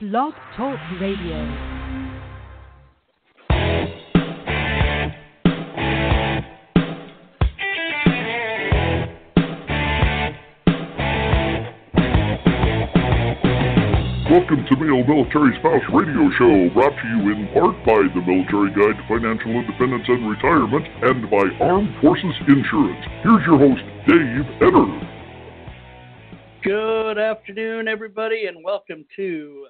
Blog Talk Radio. Welcome to Male Military Spouse Radio Show, brought to you in part by the Military Guide to Financial Independence and Retirement and by Armed Forces Insurance. Here's your host, Dave Etter. Good afternoon, everybody, and welcome to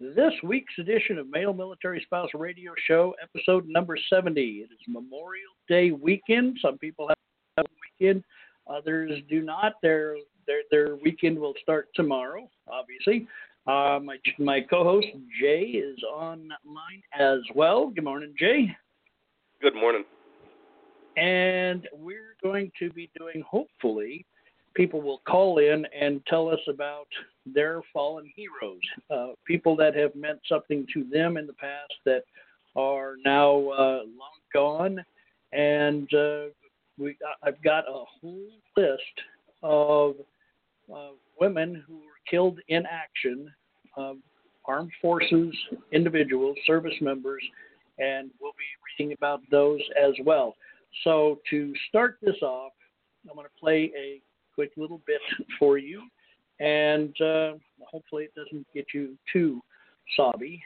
this week's edition of Male Military Spouse Radio Show, episode number 70. It is Memorial Day weekend. Some people have a weekend, others do not. Their their their weekend will start tomorrow, obviously. Uh, my my co-host Jay is online as well. Good morning, Jay. Good morning. And we're going to be doing, hopefully, people will call in and tell us about their fallen heroes, uh, people that have meant something to them in the past that are now uh, long gone. And uh, we, I've got a whole list of uh, women who were killed in action, um, armed forces individuals, service members, and we'll be reading about those as well. So to start this off, I'm going to play a quick little bit for you, and uh, hopefully it doesn't get you too sobby.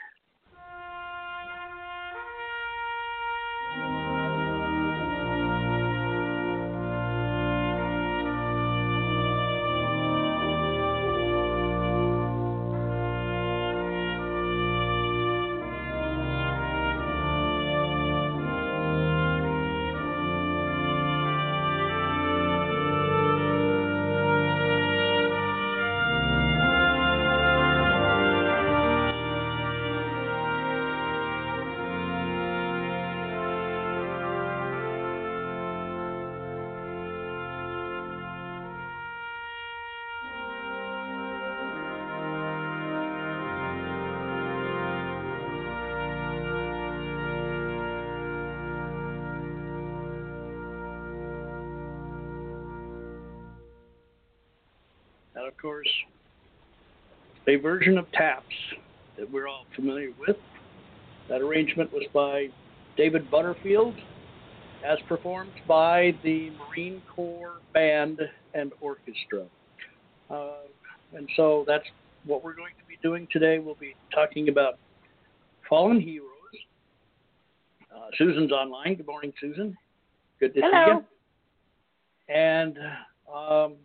Course, a version of TAPS that we're all familiar with. That arrangement was by David Butterfield, as performed by the Marine Corps Band and Orchestra. Uh, and so that's what we're going to be doing today. We'll be talking about fallen heroes. Uh, Susan's online. Good morning, Susan. Good to Hello. see you. And um,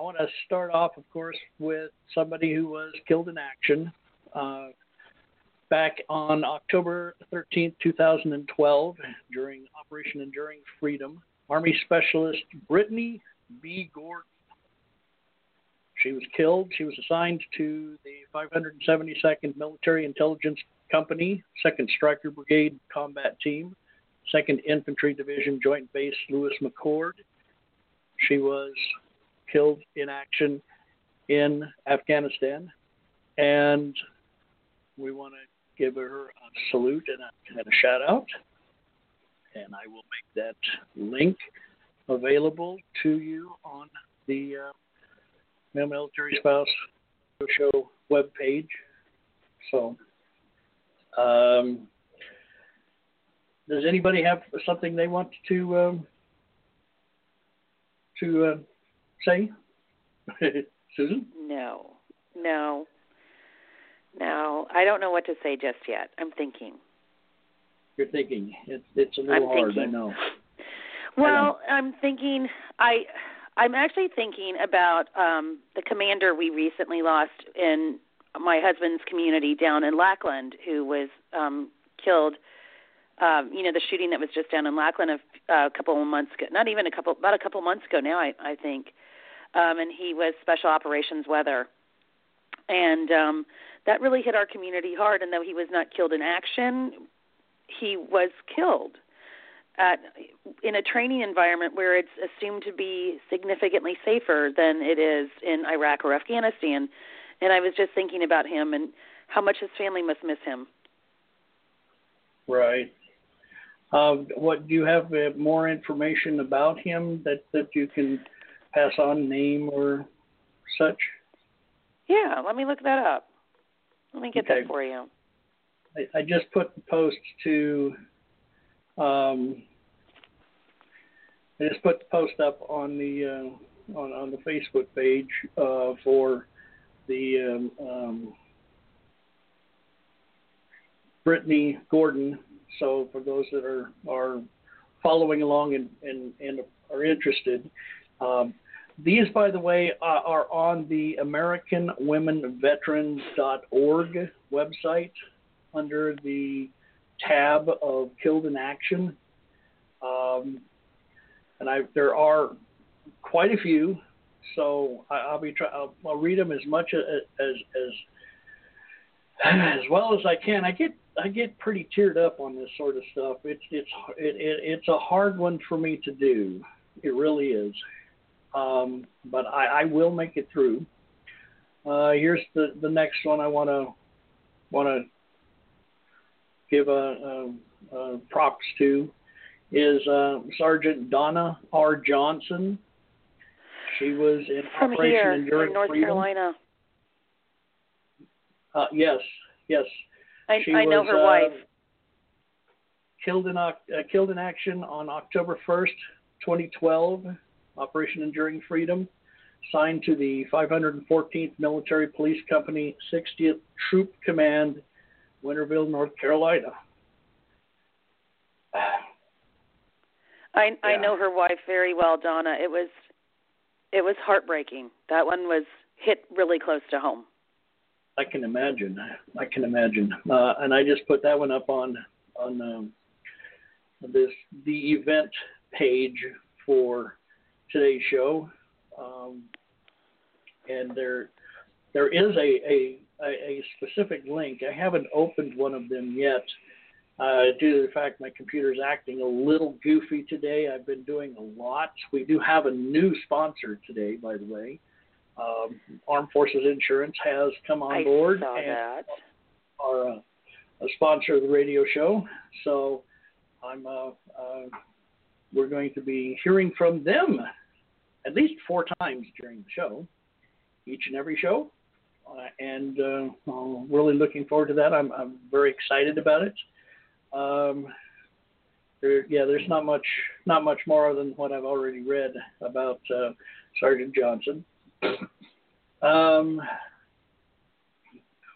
I want to start off, of course, with somebody who was killed in action uh, back on October 13, 2012, during Operation Enduring Freedom. Army Specialist Brittany B. Gordon. She was killed. She was assigned to the 572nd Military Intelligence Company, 2nd Stryker Brigade Combat Team, 2nd Infantry Division Joint Base Lewis McChord. She was killed in action in Afghanistan. And we want to give her a salute and a, and a shout out. And I will make that link available to you on the uh, Male Military Spouse Show webpage. So, um, does anybody have something they want to um, to uh, say, Susan? No, no, no. I don't know what to say just yet. I'm thinking. You're thinking it's it's a little I'm hard. I know. Well, I'm thinking. I I'm actually thinking about um the commander we recently lost in my husband's community down in Lackland, who was um killed. Um, you know the shooting that was just down in Lackland a, a couple of months ago. Not even a couple, about a couple of months ago now, I, I think. Um, and he was special operations weather, and um, that really hit our community hard. And though he was not killed in action, he was killed at, in a training environment where it's assumed to be significantly safer than it is in Iraq or Afghanistan. And I was just thinking about him and how much his family must miss him. Right. Um, what do you have uh, more information about him that that you can pass on, name or such? Yeah, let me look that up. Let me get Okay. that for you. I, I just put the post to. Um, I just put the post up on the uh, on on the Facebook page uh, for the um, um, Brittany Gordon. So for those that are are following along and and, and are interested, um, these, by the way, uh, are on the AmericanWomenVeterans.org website under the tab of Killed in Action. Um, and I, there are quite a few, so I, I'll be try, I'll, I'll read them as much as, as as as well as I can. I get I get pretty teared up on this sort of stuff. It's it's it, it, it's a hard one for me to do. It really is. Um, but I, I will make it through. Uh, here's the, the next one I want to want to give a, a, a props to is uh, Sergeant Donna R. Johnson. She was in From Operation here Enduring North Freedom. Carolina. Uh, yes, yes. I, I know her uh, wife. Killed in uh, killed in action on October 1st, 2012. Operation Enduring Freedom. Signed to the 514th Military Police Company, 60th Troop Command, Winterville, North Carolina. I I know her wife very well, Donna. It was it was heartbreaking. That one was hit really close to home. I can imagine. I can imagine. Uh, and I just put that one up on on um, this the event page for today's show. Um, and there there is a, a a specific link. I haven't opened one of them yet. Uh, due to the fact my computer's acting a little goofy today, I've been doing a lot. We do have a new sponsor today, by the way. Um, Armed Forces Insurance has come on I board saw and that. are a, a sponsor of the radio show. So I'm uh, uh, we're going to be hearing from them at least four times during the show, each and every show, uh, and uh, I'm really looking forward to that. I'm, I'm very excited about it. Um, there, yeah, there's not much not much more than what I've already read about uh, Sergeant Johnson. Um,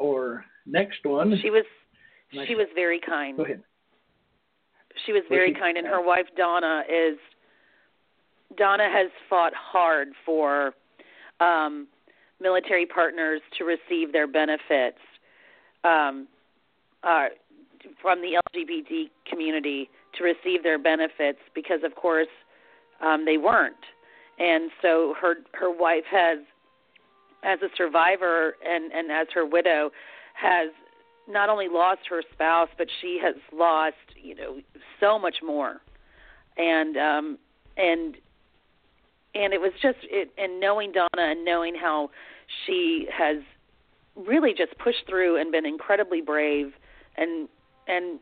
or next one. She was she was very kind. Go ahead. She was Was very she- kind, and her wife Donna is. Donna has fought hard for um, military partners to receive their benefits um, uh, from the LGBT community to receive their benefits because, of course, um, they weren't, and so her her wife has, as a survivor and and as her widow, has not only lost her spouse, but she has lost, you know, so much more. And um and and it was just it and knowing Donna and knowing how she has really just pushed through and been incredibly brave and and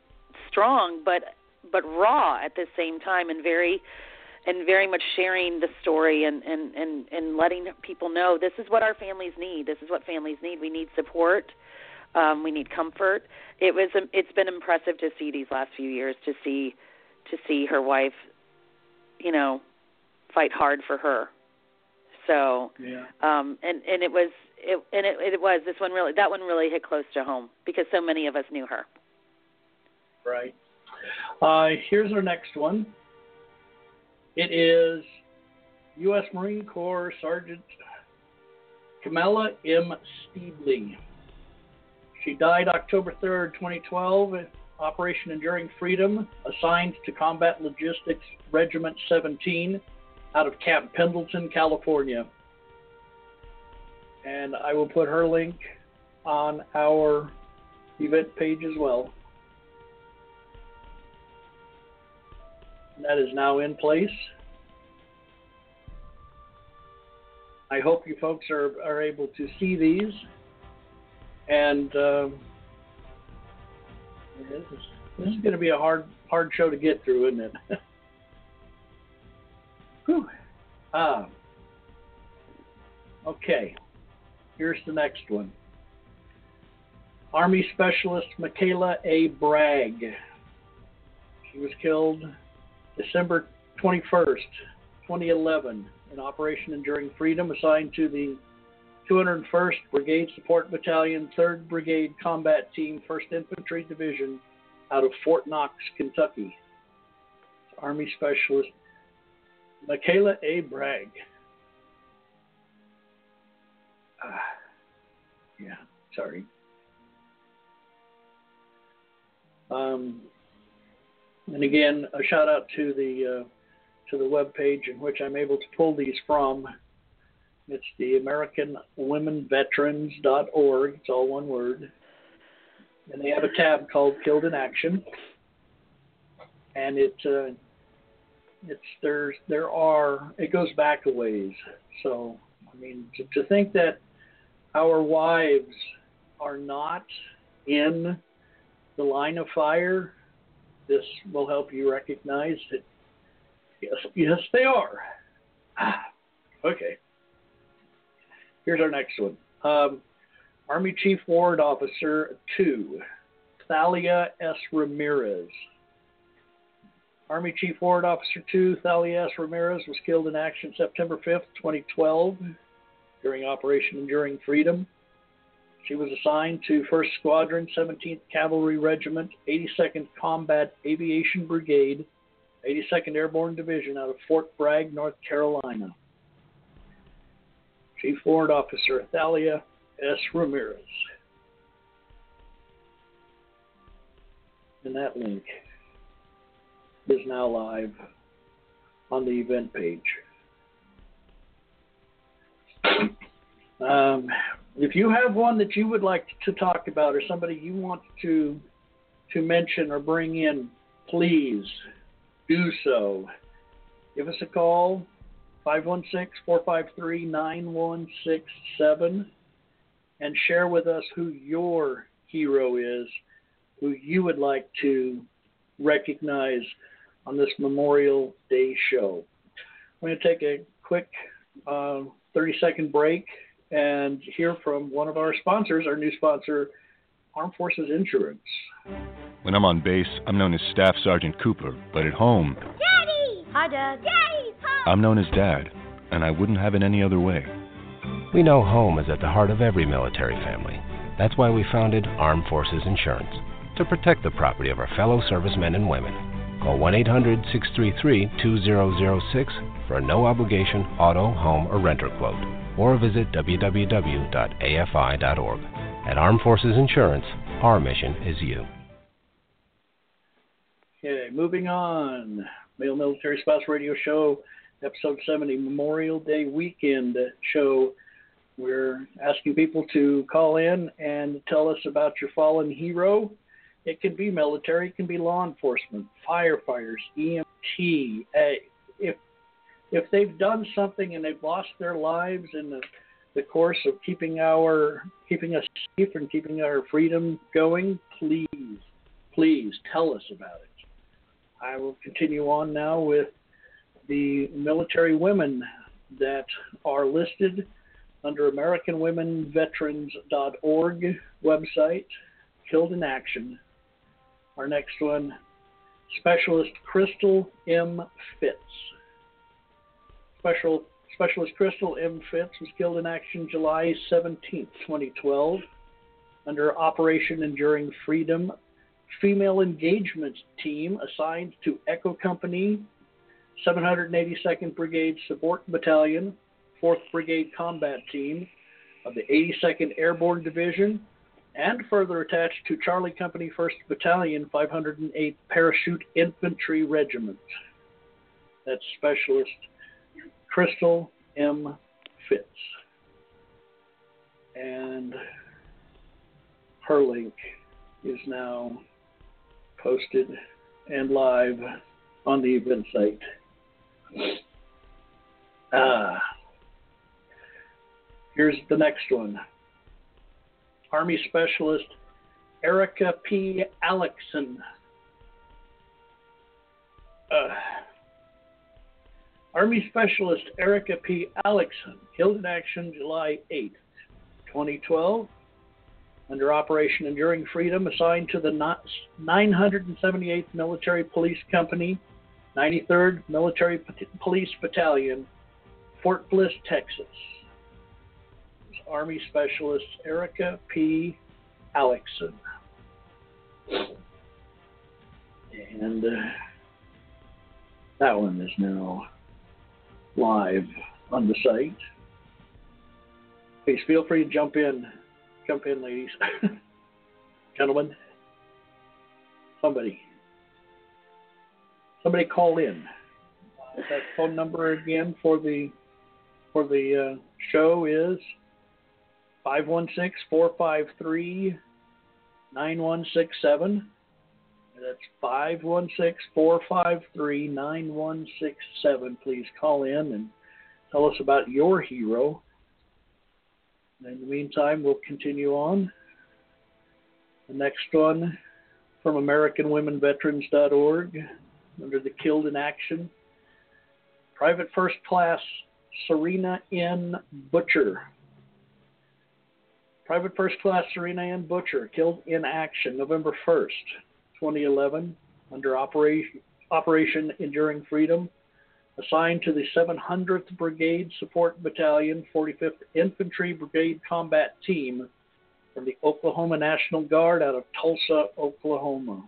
strong but but raw at the same time and very and very much sharing the story and and and and letting people know this is what our families need. This is what families need. We need support. Um, we need comfort. It was it's been impressive to see these last few years to see to see her wife, you know, fight hard for her. So Yeah. um, and and it was it and it, it was this one really that one really hit close to home because so many of us knew her. Right. Uh, here's our next one. It is U.S. Marine Corps Sergeant Kamala M. Steedley. She died October 3rd, 2012, at Operation Enduring Freedom, assigned to Combat Logistics Regiment 17 out of Camp Pendleton, California. And I will put her link on our event page as well. That is now in place. I hope you folks are, are able to see these. And um, this is, this is going to be a hard hard show to get through, isn't it? Ah. Okay. Here's the next one. Army Specialist Mikayla A. Bragg. She was killed December 21st, 2011, in Operation Enduring Freedom, assigned to the 201st Brigade Support Battalion, 3rd Brigade Combat Team, 1st Infantry Division, out of Fort Knox, Kentucky. Army Specialist Mikayla A. Bragg. Uh, yeah, sorry. Um, and again, a shout out to the uh, to the web page in which I'm able to pull these from. It's the AmericanWomenVeterans.org. It's all one word, and they have a tab called "Killed in Action," and it uh, it's there's there are it goes back a ways. So I mean, to, to think that our wives are not in the line of fire, this will help you recognize that yes, yes, they are. okay. Here's our next one. Um, Army Chief Warrant Officer 2, Thalia S. Ramirez. Army Chief Warrant Officer 2, Thalia S. Ramirez, was killed in action September 5th, 2012, during Operation Enduring Freedom. She was assigned to 1st Squadron, 17th Cavalry Regiment, 82nd Combat Aviation Brigade, 82nd Airborne Division out of Fort Bragg, North Carolina. Chief Warrant Officer Thalia S. Ramirez. In that link is now live on the event page. Um, if you have one that you would like to talk about or somebody you want to to mention or bring in, please do so. Give us a call 516-453-9167 and share with us who your hero is, who you would like to recognize on this Memorial Day show. I'm going to take a quick uh, 30 second break and hear from one of our sponsors, our new sponsor, Armed Forces Insurance. When I'm on base, I'm known as Staff Sergeant Cooper, but at home. Daddy! Hi, Dad. Daddy! Hi! I'm known as Dad, and I wouldn't have it any other way. We know home is at the heart of every military family. That's why we founded Armed Forces Insurance, to protect the property of our fellow servicemen and women. Call 1 800 633 2006 for a no obligation auto, home, or renter quote or visit www.afi.org. At Armed Forces Insurance, our mission is you. Okay, moving on. Male Military Spouse Radio Show, Episode 70, Memorial Day Weekend Show. We're asking people to call in and tell us about your fallen hero. It can be military, it can be law enforcement, firefighters, EMT. Eh, if if they've done something and they've lost their lives in the, the course of keeping our keeping us safe and keeping our freedom going, please, please tell us about it. I will continue on now with the military women that are listed under AmericanWomenVeterans.org website, Killed in Action. Our next one, Specialist Crystal M. Fitz. Special Specialist Crystal M. Fitz was killed in action July 17, 2012, under Operation Enduring Freedom. Female Engagement Team assigned to Echo Company, 782nd Brigade Support Battalion, 4th Brigade Combat Team of the 82nd Airborne Division, and further attached to Charlie Company 1st Battalion, 508 Parachute Infantry Regiment. That's Specialist Crystal M. Fitz. And her link is now posted and live on the event site. Ah. Here's the next one Army Specialist Erica P. Alecksen. Uh, Army Specialist Erica P. Alecksen, killed in action July 8, 2012, under Operation Enduring Freedom, assigned to the 978th Military Police Company, 93rd Military Police Battalion, Fort Bliss, Texas. Army Specialist Erica P. Alecksen. And uh, that one is now live on the site. Please feel free to jump in. Jump in, ladies. Gentlemen. Somebody. Somebody call in. That phone number again for the for the uh, show is 516 453 9167. That's 516 453 9167. Please call in and tell us about your hero. in the meantime, we'll continue on. The next one from AmericanWomenVeterans.org under the Killed in Action. Private First Class Serena N. Butcher. Private First Class Serena N. Butcher killed in action November 1st, 2011, under Operation, Operation Enduring Freedom, assigned to the 700th Brigade Support Battalion, 45th Infantry Brigade Combat Team from the Oklahoma National Guard out of Tulsa, Oklahoma.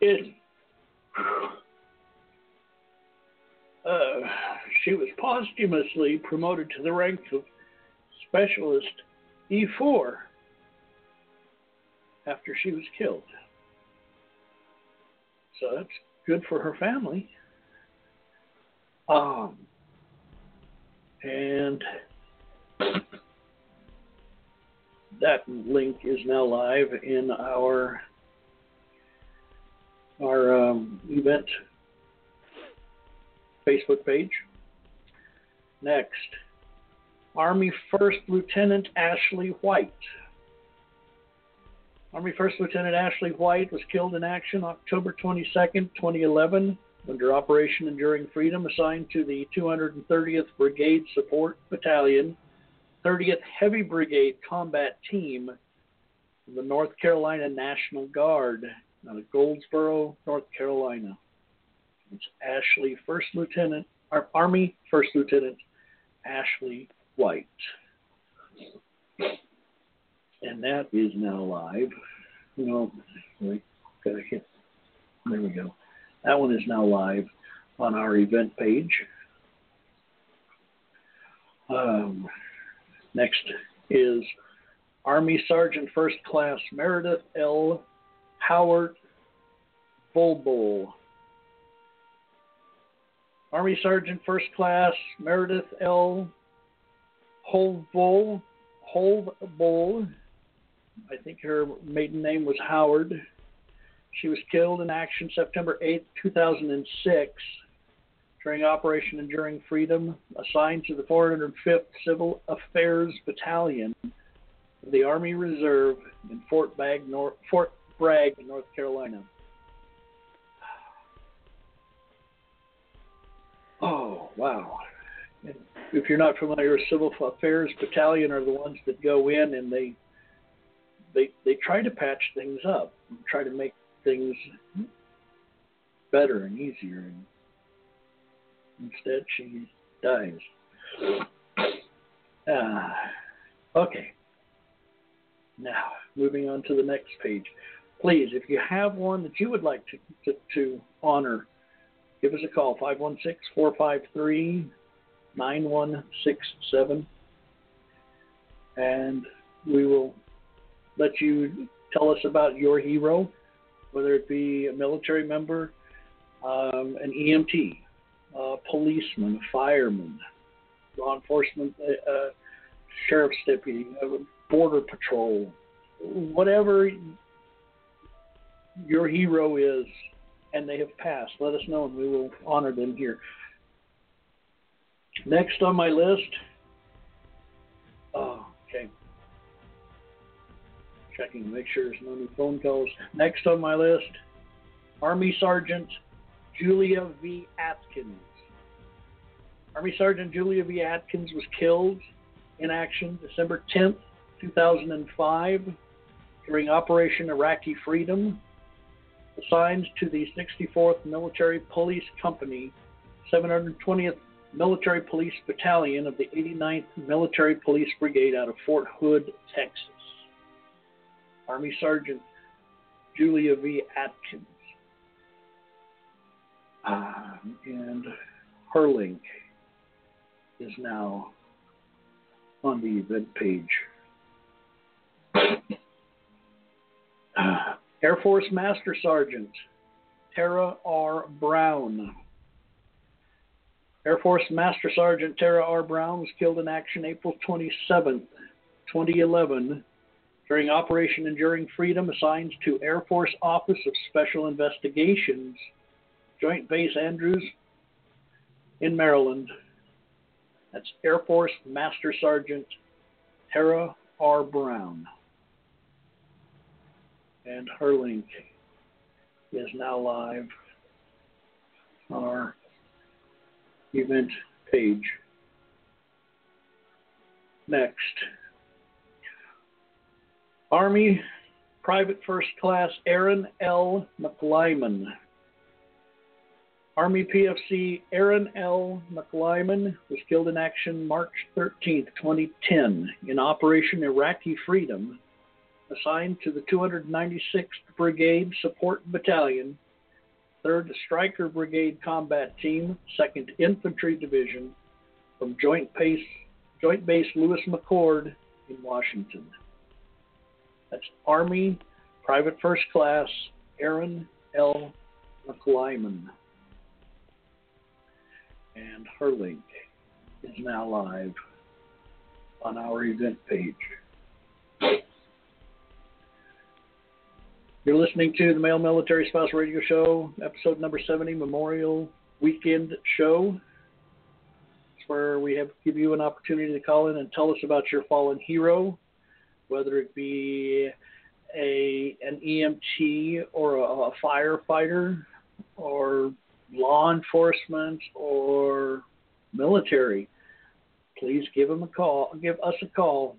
It, uh, she was posthumously promoted to the rank of Specialist E4 after she was killed. So that's good for her family. Um, and that link is now live in our our um, event Facebook page. Next, Army First Lieutenant Ashley White. Army First Lieutenant Ashley White was killed in action October 22, 2011, under Operation Enduring Freedom, assigned to the 230th Brigade Support Battalion, 30th Heavy Brigade Combat Team the North Carolina National Guard out of Goldsboro, North Carolina. It's Ashley First Lieutenant, Army First Lieutenant Ashley White. And that is now live. You know, wait, gotta hit. There we go. That one is now live on our event page. Um, next is Army Sergeant First Class Meredith L. Howard Volbol. Army Sergeant First Class Meredith L. Holvol. Holvol. I think her maiden name was Howard. She was killed in action September 8, 2006, during Operation Enduring Freedom, assigned to the 405th Civil Affairs Battalion of the Army Reserve in Fort North, Fort Bragg, North Carolina. Oh, wow. And if you're not familiar, Civil Affairs Battalion are the ones that go in and they they they try to patch things up, try to make things better and easier. And instead, she dies. Uh, okay. Now, moving on to the next page. Please, if you have one that you would like to, to, to honor, give us a call 516 453 9167 and we will let you tell us about your hero, whether it be a military member, um, an EMT, a policeman, a fireman, law enforcement, uh, uh, sheriff's deputy, a border patrol, whatever your hero is and they have passed, let us know and we will honor them here. Next on my list, oh, okay. Checking to make sure there's no new phone calls. Next on my list, Army Sergeant Julia V. Atkins. Army Sergeant Julia V. Atkins was killed in action December 10th, 2005, during Operation Iraqi Freedom, assigned to the 64th Military Police Company, 720th Military Police Battalion of the 89th Military Police Brigade out of Fort Hood, Texas. Army Sergeant Julia V. Atkins. Uh, and her link is now on the event page. Air Force Master Sergeant Tara R. Brown. Air Force Master Sergeant Tara R. Brown was killed in action April 27, 2011, during Operation Enduring Freedom, assigned to Air Force Office of Special Investigations, Joint Base Andrews in Maryland. That's Air Force Master Sergeant Tara R. Brown. And her link is now live on our event page. Next, Army Private First Class Erin L. McLyman. Army PFC Erin L. McLyman was killed in action March 13, 2010, in Operation Iraqi Freedom, assigned to the 296th Brigade Support Battalion, 3rd Stryker Brigade Combat Team, 2nd Infantry Division, from Joint Base, Joint Base Lewis McChord in Washington. That's Army Private First Class Erin L. McLyman and her link is now live on our event page. You're listening to the Male Military Spouse Radio Show, episode number 70, Memorial Weekend Show. It's where we have give you an opportunity to call in and tell us about your fallen hero, whether it be a an EMT or a, a firefighter or law enforcement or military, please give them a call. Give us a call.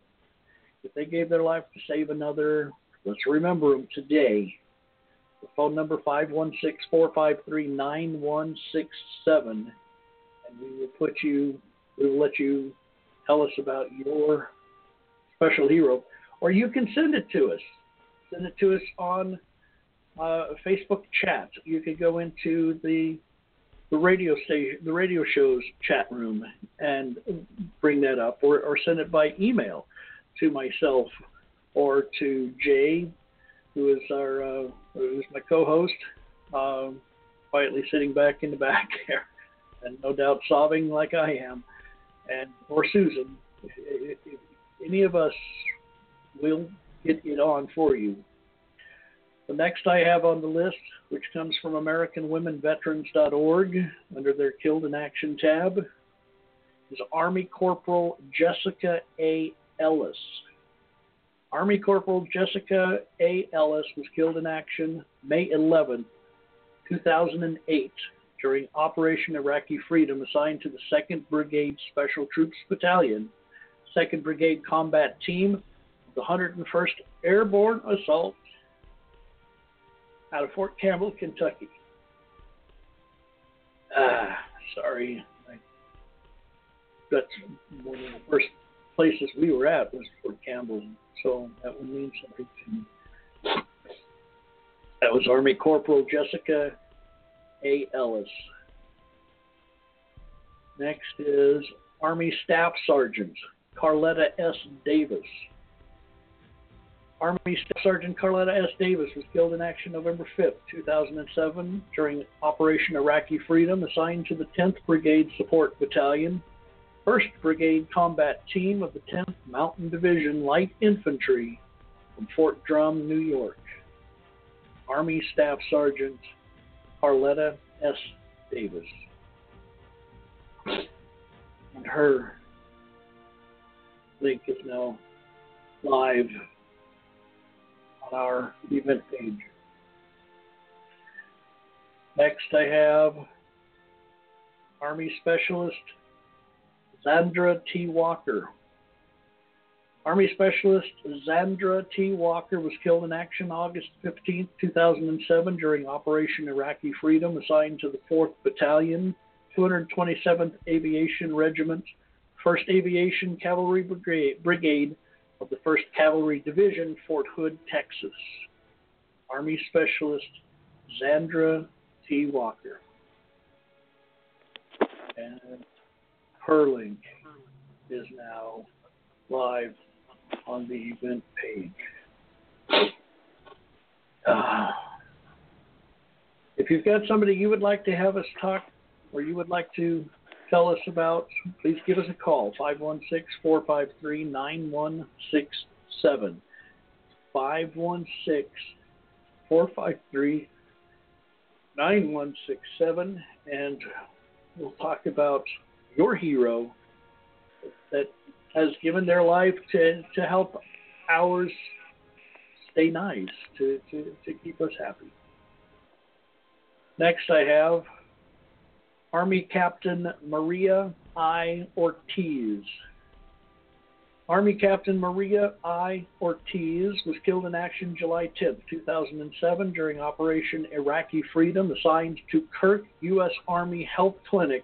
If they gave their life to save another, let's remember them today. The phone number 516-453-9167, and we will put you. We will let you tell us about your special hero, or you can send it to us. Send it to us on uh, Facebook chat. You could go into the the radio station, the radio show's chat room, and bring that up, or, or send it by email to myself or to Jay, who is our uh, who's my co-host, um, quietly sitting back in the back there, and no doubt sobbing like I am, and or Susan. If, if any of us will get it on for you. The next I have on the list, which comes from AmericanWomenVeterans.org under their Killed in Action tab, is Army Corporal Jessica A. Ellis. Army Corporal Jessica A. Ellis was killed in action May 11, 2008, during Operation Iraqi Freedom, assigned to the 2nd Brigade Special Troops Battalion, 2nd Brigade Combat Team the 101st Airborne Assault out of Fort Campbell, Kentucky. Ah, sorry. That's one of the first places we were at was Fort Campbell, so that would mean something to me. That was Army Corporal Jessica A. Ellis. Next is Army Staff Sergeant Carletta S. Davis. Army Staff Sergeant Carletta S. Davis was killed in action November 5, 2007, during Operation Iraqi Freedom, assigned to the 10th Brigade Support Battalion, 1st Brigade Combat Team of the 10th Mountain Division Light Infantry from Fort Drum, New York. Army Staff Sergeant Carletta S. Davis. And her link is now live on our event page. Next, I have Army Specialist Zandra T. Walker. Army Specialist Zandra T. Walker was killed in action August 15, 2007, during Operation Iraqi Freedom, assigned to the 4th Battalion, 227th Aviation Regiment, 1st Aviation Cavalry Brigade of the 1st Cavalry Division, Fort Hood, Texas. Army Specialist Zandra T. Walker. And her link is now live on the event page. Uh, if you've got somebody you would like to have us talk or you would like to tell us about, please give us a call 516 453 9167. 516 453 9167. And we'll talk about your hero that has given their life to, to help ours stay nice, to, to, to keep us happy. Next, I have Army Captain Maria I. Ortiz. Army Captain Maria I. Ortiz was killed in action July 10, 2007, during Operation Iraqi Freedom, assigned to Kirk U.S. Army Health Clinic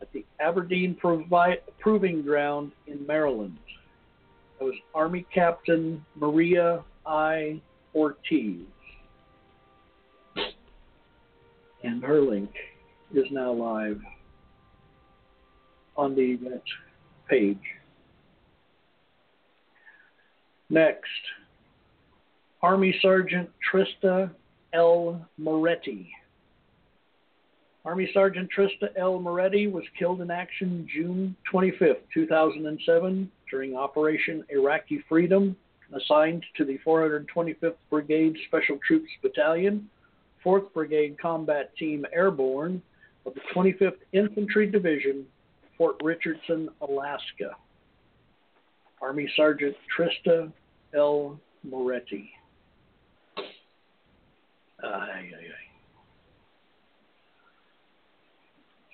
at the Aberdeen Provi- Proving Ground in Maryland. That was Army Captain Maria I. Ortiz. And her link is now live on the event page. Next, Army Sergeant Trista L. Moretti. Army Sergeant Trista L. Moretti was killed in action June 25, 2007, during Operation Iraqi Freedom, assigned to the 425th Brigade Special Troops Battalion, 4th Brigade Combat Team Airborne of the 25th Infantry Division, Fort Richardson, Alaska. Army Sergeant Trista L. Moretti. Ay, ay,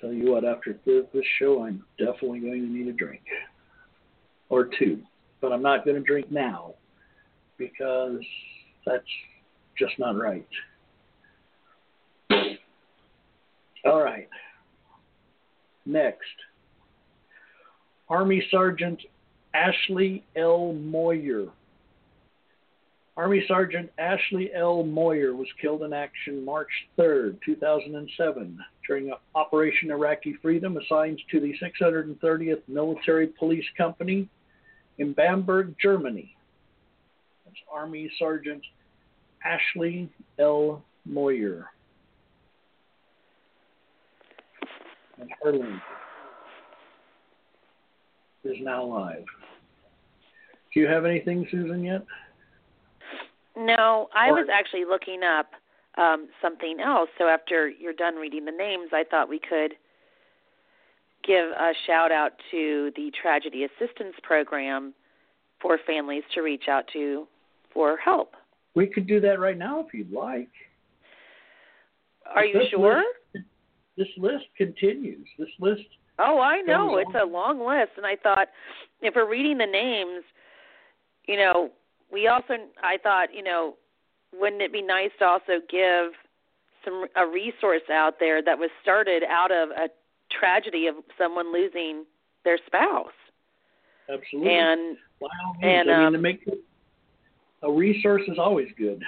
Tell you what, after this show, I'm definitely going to need a drink or two. But I'm not going to drink now because that's just not right. All right. Next, Army Sergeant Ashley L. Moyer. Army Sergeant Ashley L. Moyer was killed in action March 3, 2007, during Operation Iraqi Freedom, assigned to the 630th Military Police Company in Bamberg, Germany. That's Army Sergeant Ashley L. Moyer. And her link is now live. Do you have anything, Susan, yet? No, I or, was actually looking up um, something else. So after you're done reading the names, I thought we could give a shout out to the Tragedy Assistance Program for families to reach out to for help. We could do that right now if you'd like. Are you sure? List, this list continues. This list. Oh, I know. It's a long list. And I thought if we're reading the names, you know, we also I thought, you know, wouldn't it be nice to also give some a resource out there that was started out of a tragedy of someone losing their spouse. Absolutely. And wow, and I mean, um, to make a resource is always good.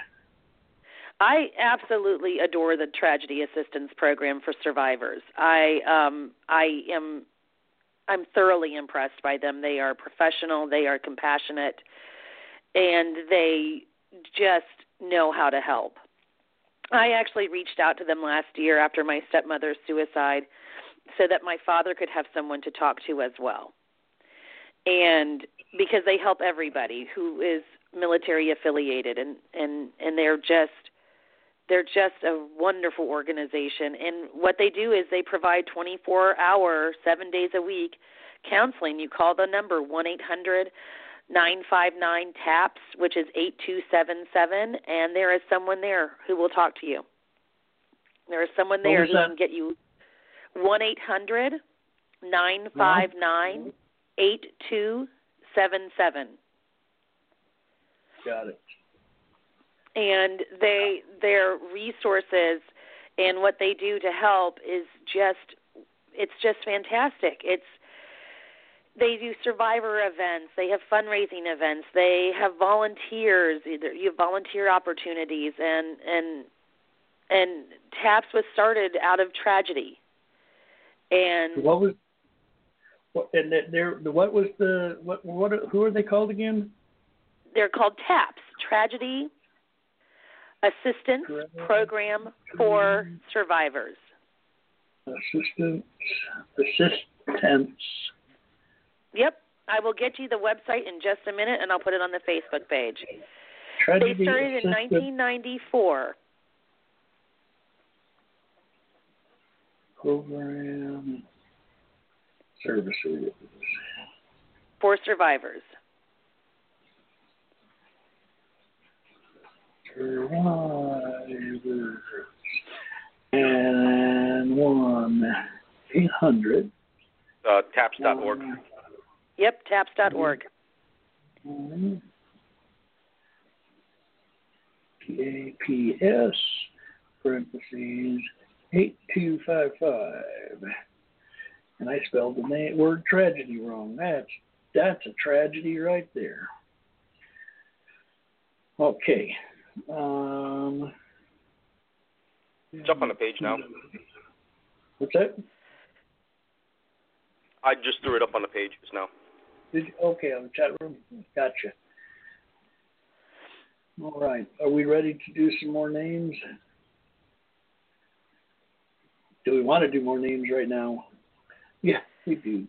I absolutely adore the tragedy assistance program for survivors. I um I am I'm thoroughly impressed by them. They are professional, they are compassionate, and they just know how to help. I actually reached out to them last year after my stepmother's suicide so that my father could have someone to talk to as well. And because they help everybody who is military affiliated and and and they're just they're just a wonderful organization and what they do is they provide 24 hour 7 days a week counseling you call the number 1-800 959 TAPS, which is 8277, and there is someone there who will talk to you. There is someone there who that? can get you 1 800 959 8277. Got it. And they their resources and what they do to help is just it's just fantastic. It's they do survivor events, they have fundraising events, they have volunteers, either you have volunteer opportunities and and and TAPS was started out of tragedy. And what was what and there what was the what what who are they called again? They're called TAPS, Tragedy Assistance Program for Survivors. Assistance assistance. Yep, I will get you the website in just a minute, and I'll put it on the Facebook page. Tragedy they started in 1994. Program services. for survivors. Survivors. And one eight hundred. Uh, taps.org. Yep, taps.org. TAPS parentheses eight two five five. And I spelled the name, word tragedy wrong. That's that's a tragedy right there. Okay. Um, It's up on the page now. what's that? I just threw it up on the page just now. Did you, okay, on the chat room. Gotcha. All right. Are we ready to do some more names? Do we want to do more names right now? Yeah, we do.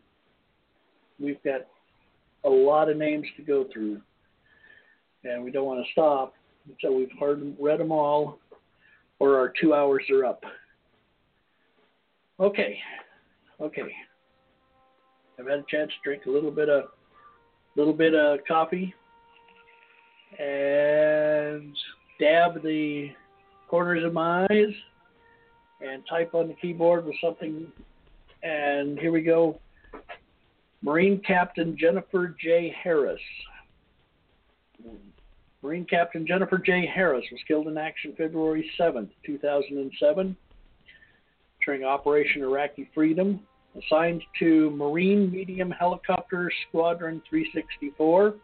We've got a lot of names to go through, and we don't want to stop until we've heard, read them all, or our two hours are up. Okay. Okay. I've had a chance to drink a little bit of little bit of coffee and dab the corners of my eyes and type on the keyboard with something. And here we go. Marine captain jennifer j. Harris. Marine captain jennifer j. Harris was killed in action february 7th 2007 during operation iraqi freedom assigned to Marine Medium Helicopter Squadron 364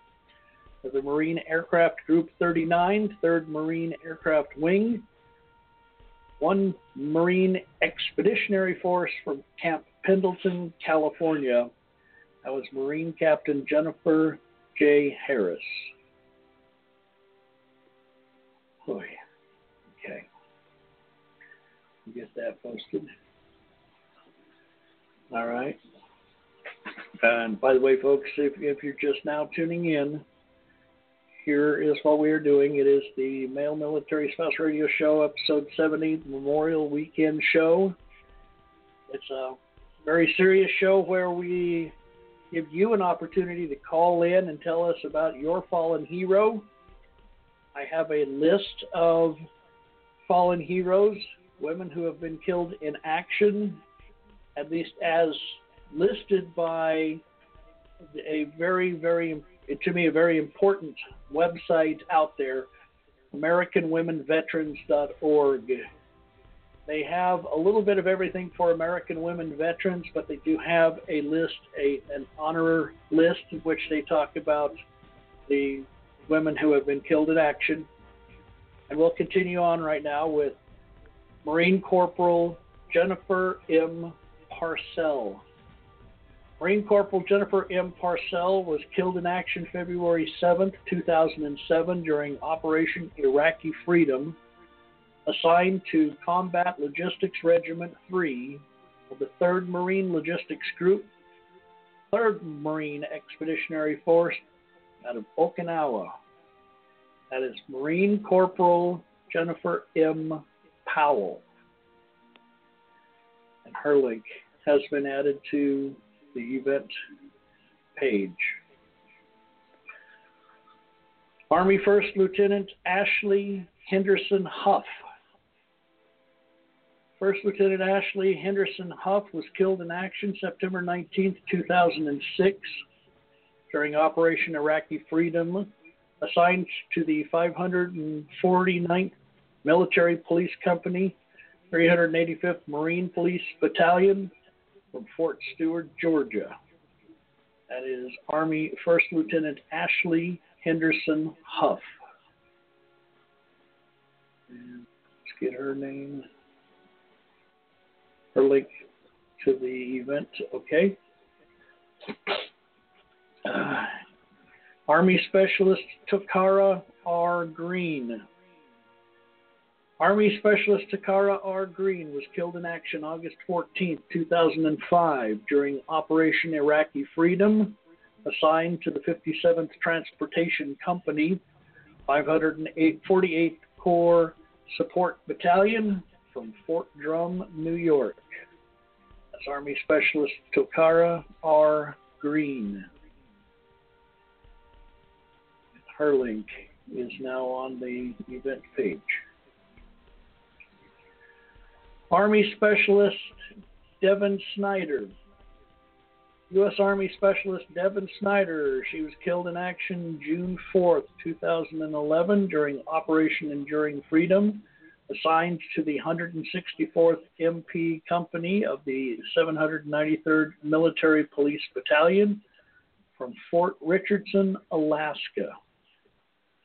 of the Marine Aircraft Group 39, 3rd Marine Aircraft Wing, 1 Marine Expeditionary Force from Camp Pendleton, California. That was Marine Captain Jennifer J. Harris. Boy. Okay. Get that posted. All right. And by the way, folks, if, if you're just now tuning in, here is what we are doing. It is the Male Military Spouse Radio Show, episode 70, Memorial Weekend Show. It's a very serious show where we give you an opportunity to call in and tell us about your fallen hero. I have a list of fallen heroes, women who have been killed in action at least as listed by a very, very, to me, a very important website out there, AmericanWomenVeterans.org. They have a little bit of everything for American women veterans, but they do have a list, a an honor list, in which they talk about the women who have been killed in action. And we'll continue on right now with Marine Corporal Jennifer M. Parcell. Marine Corporal Jennifer M. Parcell was killed in action February 7, 2007, during Operation Iraqi Freedom, assigned to Combat Logistics Regiment 3 of the 3rd Marine Logistics Group, 3rd Marine Expeditionary Force out of Okinawa. That is Marine Corporal Jennifer M. Powell. And her link has been added to the event page. Army First Lieutenant Ashley Henderson Huff. First Lieutenant Ashley Henderson Huff was killed in action September 19, 2006, during Operation Iraqi Freedom, assigned to the 549th Military Police Company, 385th Marine Police Battalion from Fort Stewart, Georgia. That is Army First Lieutenant Ashley Henderson Huff. And let's get her name, her link to the event. Okay. Uh, Army Specialist Toccara R. Green. Army Specialist Toccara R. Green was killed in action August 14, 2005, during Operation Iraqi Freedom, assigned to the 57th Transportation Company, 548th Corps Support Battalion from Fort Drum, New York. That's Army Specialist Toccara R. Green. Her link is now on the event page. Army Specialist Devin Snyder. U.S. Army Specialist Devin Snyder. She was killed in action June 4th, 2011, during Operation Enduring Freedom, assigned to the 164th MP Company of the 793rd Military Police Battalion from Fort Richardson, Alaska.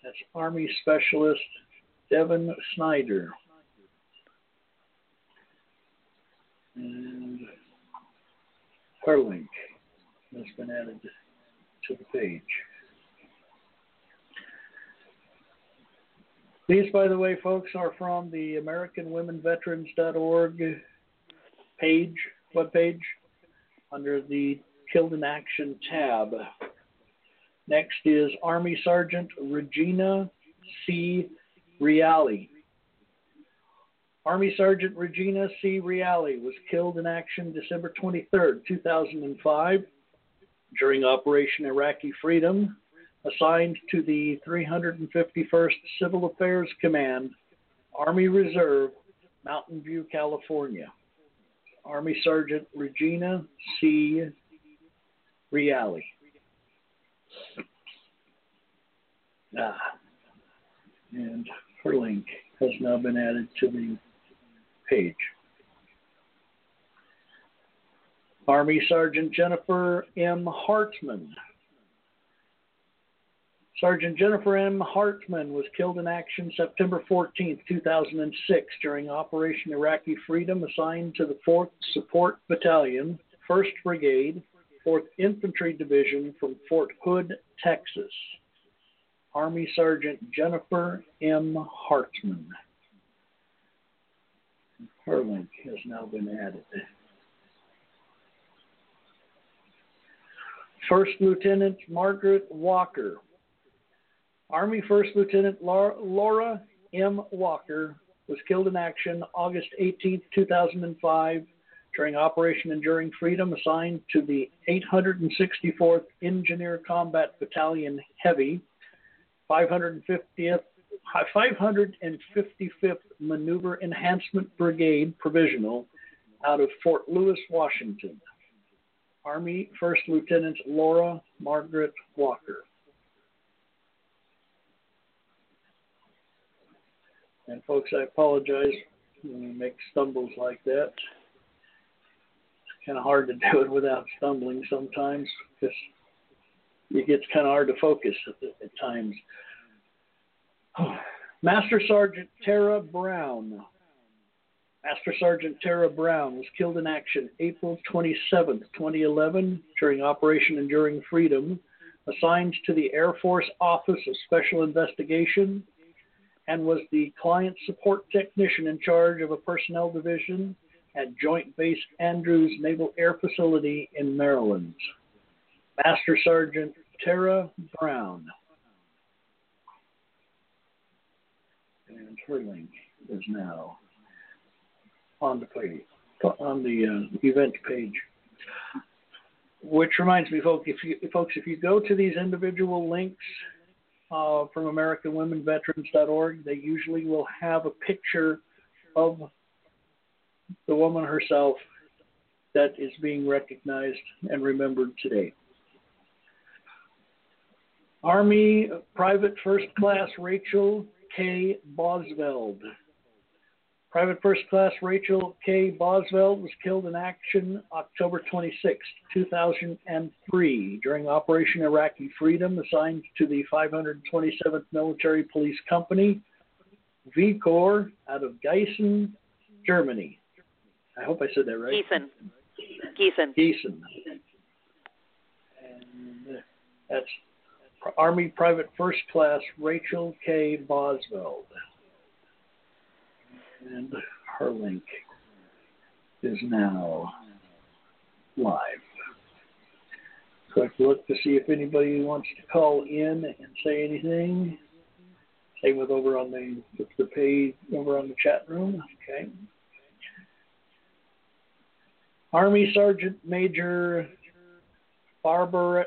That's Army Specialist Devin Snyder. And her link has been added to the page. These, by the way, folks, are from the AmericanWomenVeterans.org page, webpage, under the Killed in Action tab. Next is Army Sergeant Regina C. Reali. Army Sergeant Regina C. Reali was killed in action December 23, 2005, during Operation Iraqi Freedom, assigned to the 351st Civil Affairs Command, Army Reserve, Mountain View, California. Army Sergeant Regina C. Reali. Ah, and her link has now been added to the page. Army Sergeant Jennifer M. Hartman. Sergeant Jennifer M. Hartman was killed in action September 14, 2006, during Operation Iraqi Freedom, assigned to the 4th Support Battalion, 1st Brigade, 4th Infantry Division from Fort Hood, Texas. Army Sergeant Jennifer M. Hartman. Her link has now been added. First Lieutenant Margaret Walker. Army First Lieutenant Laura M. Walker was killed in action August 18, 2005, during Operation Enduring Freedom, assigned to the 864th Engineer Combat Battalion Heavy, 550th 555th Maneuver Enhancement Brigade Provisional out of Fort Lewis, Washington. Army First Lieutenant Laura Margaret Walker. And folks, I apologize when we make stumbles like that. It's kind of hard to do it without stumbling sometimes because it gets kind of hard to focus at, at times. Master Sergeant Tara Brown. Master Sergeant Tara Brown was killed in action April 27, 2011, during Operation Enduring Freedom, assigned to the Air Force Office of Special Investigation, and was the client support technician in charge of a personnel division at Joint Base Andrews Naval Air Facility in Maryland. Master Sergeant Tara Brown. Link is now on the page, on the uh, event page. Which reminds me, folks, if you folks, if you go to these individual links uh, from AmericanWomenVeterans.org, they usually will have a picture of the woman herself that is being recognized and remembered today. Army Private First Class Rachel K. Bosveld. Private First Class Rachel K. Bosveld was killed in action October 26, 2003, during Operation Iraqi Freedom, assigned to the 527th Military Police Company, V Corps, out of Gießen, Germany. I hope I said that right. Gießen. Gießen. Gießen. And that's Army Private First Class Rachel K. Bosveld. And her link is now live. Quick look to see if anybody wants to call in and say anything. Same with over on the the page over on the chat room. Okay. Army Sergeant Major Barbara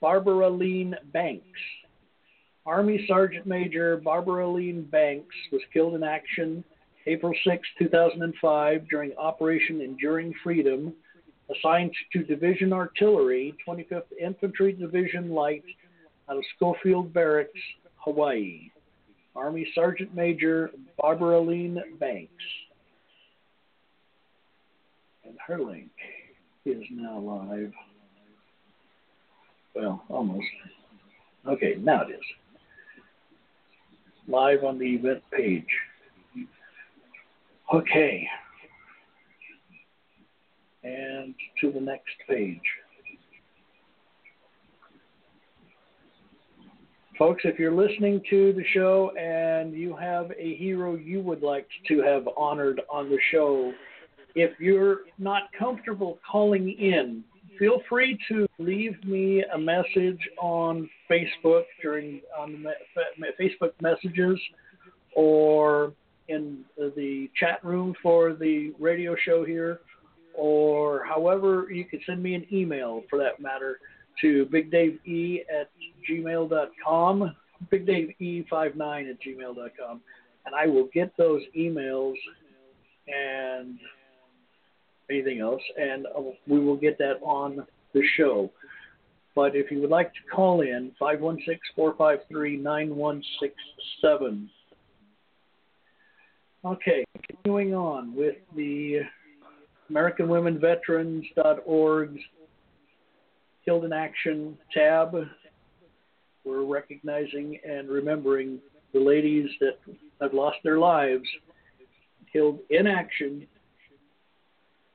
Barbara Lean Banks. Army Sergeant Major Barbara Lean Banks was killed in action April 6, 2005, during Operation Enduring Freedom, assigned to Division Artillery, 25th Infantry Division Light, out of Schofield Barracks, Hawaii. Army Sergeant Major Barbara Lean Banks. And her link is now live. Well, almost. Okay, now it is. Live on the event page. Okay. And to the next page. Folks, if you're listening to the show and you have a hero you would like to have honored on the show, if you're not comfortable calling in, feel free to leave me a message on Facebook during on Facebook messages or in the chat room for the radio show here, or however you can send me an email for that matter to bigdavee at gmail.com, bigdavee59 at gmail.com, and I will get those emails and anything else, and uh, we will get that on the show. But if you would like to call in, 516 453 9167. Okay, continuing on with the AmericanWomenVeterans.org's Killed in Action tab. We're recognizing and remembering the ladies that have lost their lives killed in action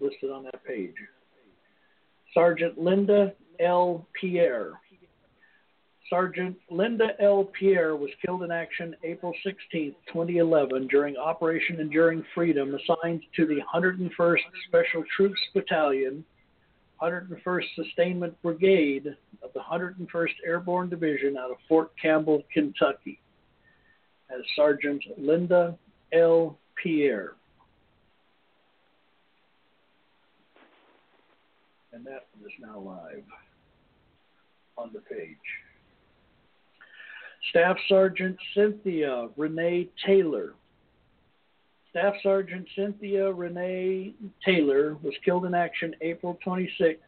listed on that page. Sergeant Linda L. Pierre. Sergeant Linda L. Pierre was killed in action April 16, 2011, during Operation Enduring Freedom, assigned to the 101st Special Troops Battalion, 101st Sustainment Brigade of the 101st Airborne Division out of Fort Campbell, Kentucky, as Sergeant Linda L. Pierre. And that is now live on the page. Staff Sergeant Cynthia Renee Taylor. Staff Sergeant Cynthia Renee Taylor was killed in action April 26,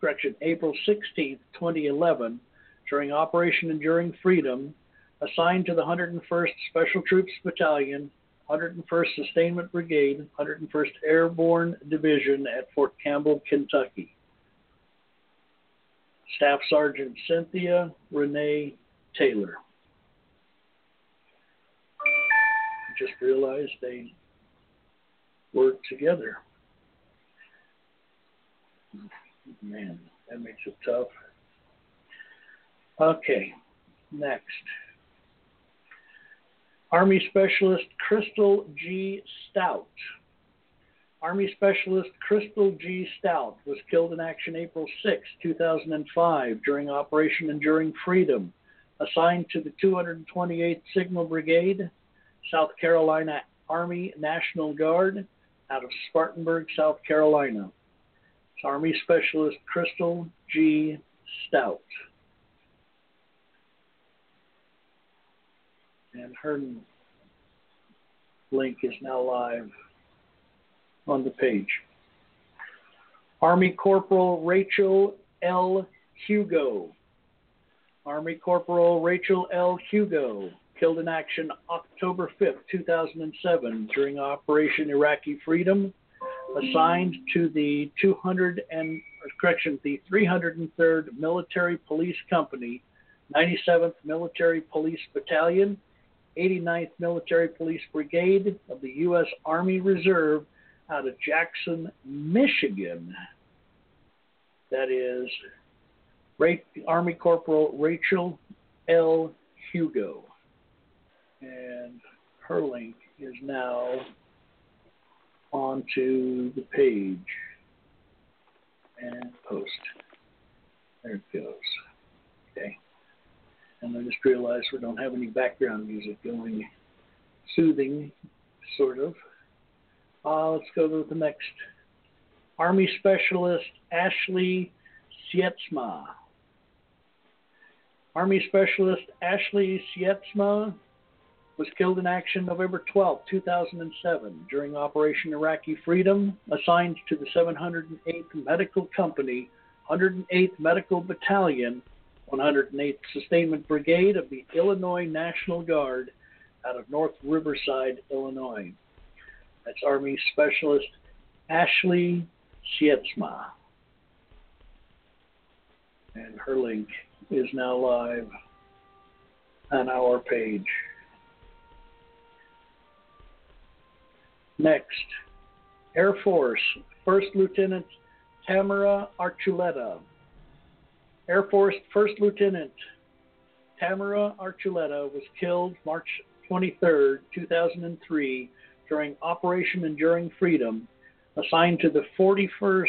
correction, April 16, 2011, during Operation Enduring Freedom, assigned to the 101st Special Troops Battalion, 101st Sustainment Brigade, 101st Airborne Division at Fort Campbell, Kentucky. Staff Sergeant Cynthia Renee Taylor. Just realized they work together. Man, that makes it tough. Okay, next. Army Specialist Crystal G. Stout. Army Specialist Crystal G. Stout was killed in action April 6, 2005, during Operation Enduring Freedom, assigned to the 228th Signal Brigade, South Carolina Army National Guard, out of Spartanburg, South Carolina. It's Army Specialist Crystal G. Stout. And her link is now live on the page. Army Corporal Rachel L. Hugo. Army Corporal Rachel L. Hugo, killed in action October 5, 2007, during Operation Iraqi Freedom, assigned to the 200 and correction, the 303rd Military Police Company, 97th Military Police Battalion, 89th Military Police Brigade of the U.S. Army Reserve out of Jackson, Michigan. That is Army Corporal Rachel L. Hugo. And her link is now onto the page and post. There it goes. Okay. And I just realized we don't have any background music going. Soothing, sort of. Uh, let's go to the next. Army Specialist Ashley Sietsma. Army Specialist Ashley Sietsma was killed in action November 12, 2007, during Operation Iraqi Freedom, assigned to the 708th Medical Company, 108th Medical Battalion, 108th Sustainment Brigade of the Illinois National Guard out of North Riverside, Illinois. That's Army Specialist Ashley Sietsma. And her link is now live on our page. Next, Air Force First Lieutenant Tamara Archuleta. Air Force First Lieutenant Tamara Archuleta was killed March 23, 2003, during Operation Enduring Freedom, assigned to the 41st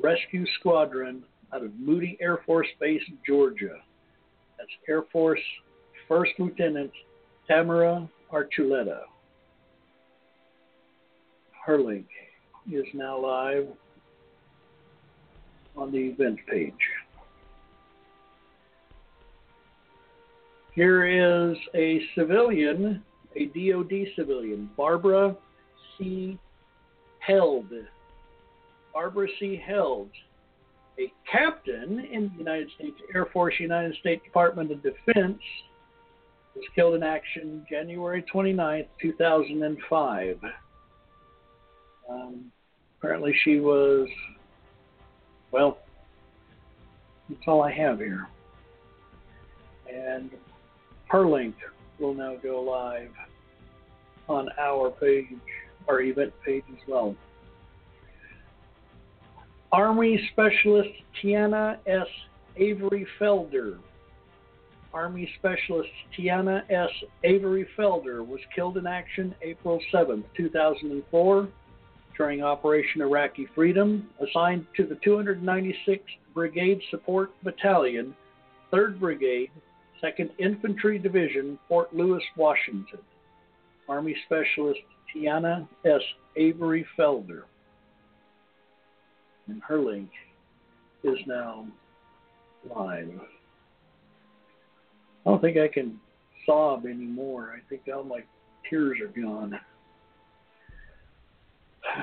Rescue Squadron out of Moody Air Force Base, Georgia. That's Air Force First Lieutenant Tamara Archuleta. Her link is now live on the event page. Here is a civilian, a DOD civilian, Barbara C. Held. Barbara C. Held, a captain in the United States Air Force, United States Department of Defense, was killed in action January 29, 2005. Um, apparently, she was, well, that's all I have here. And her link will now go live on our page, our event page as well. Army Specialist Tyanna S. Avery Felder. Army Specialist Tyanna S. Avery Felder was killed in action April 7, 2004, during Operation Iraqi Freedom, assigned to the 296th Brigade Support Battalion, 3rd Brigade, 2nd Infantry Division, Fort Lewis, Washington. Army Specialist Tyanna S. Avery Felder and her link is now live. I don't think I can sob anymore. I think all my tears are gone.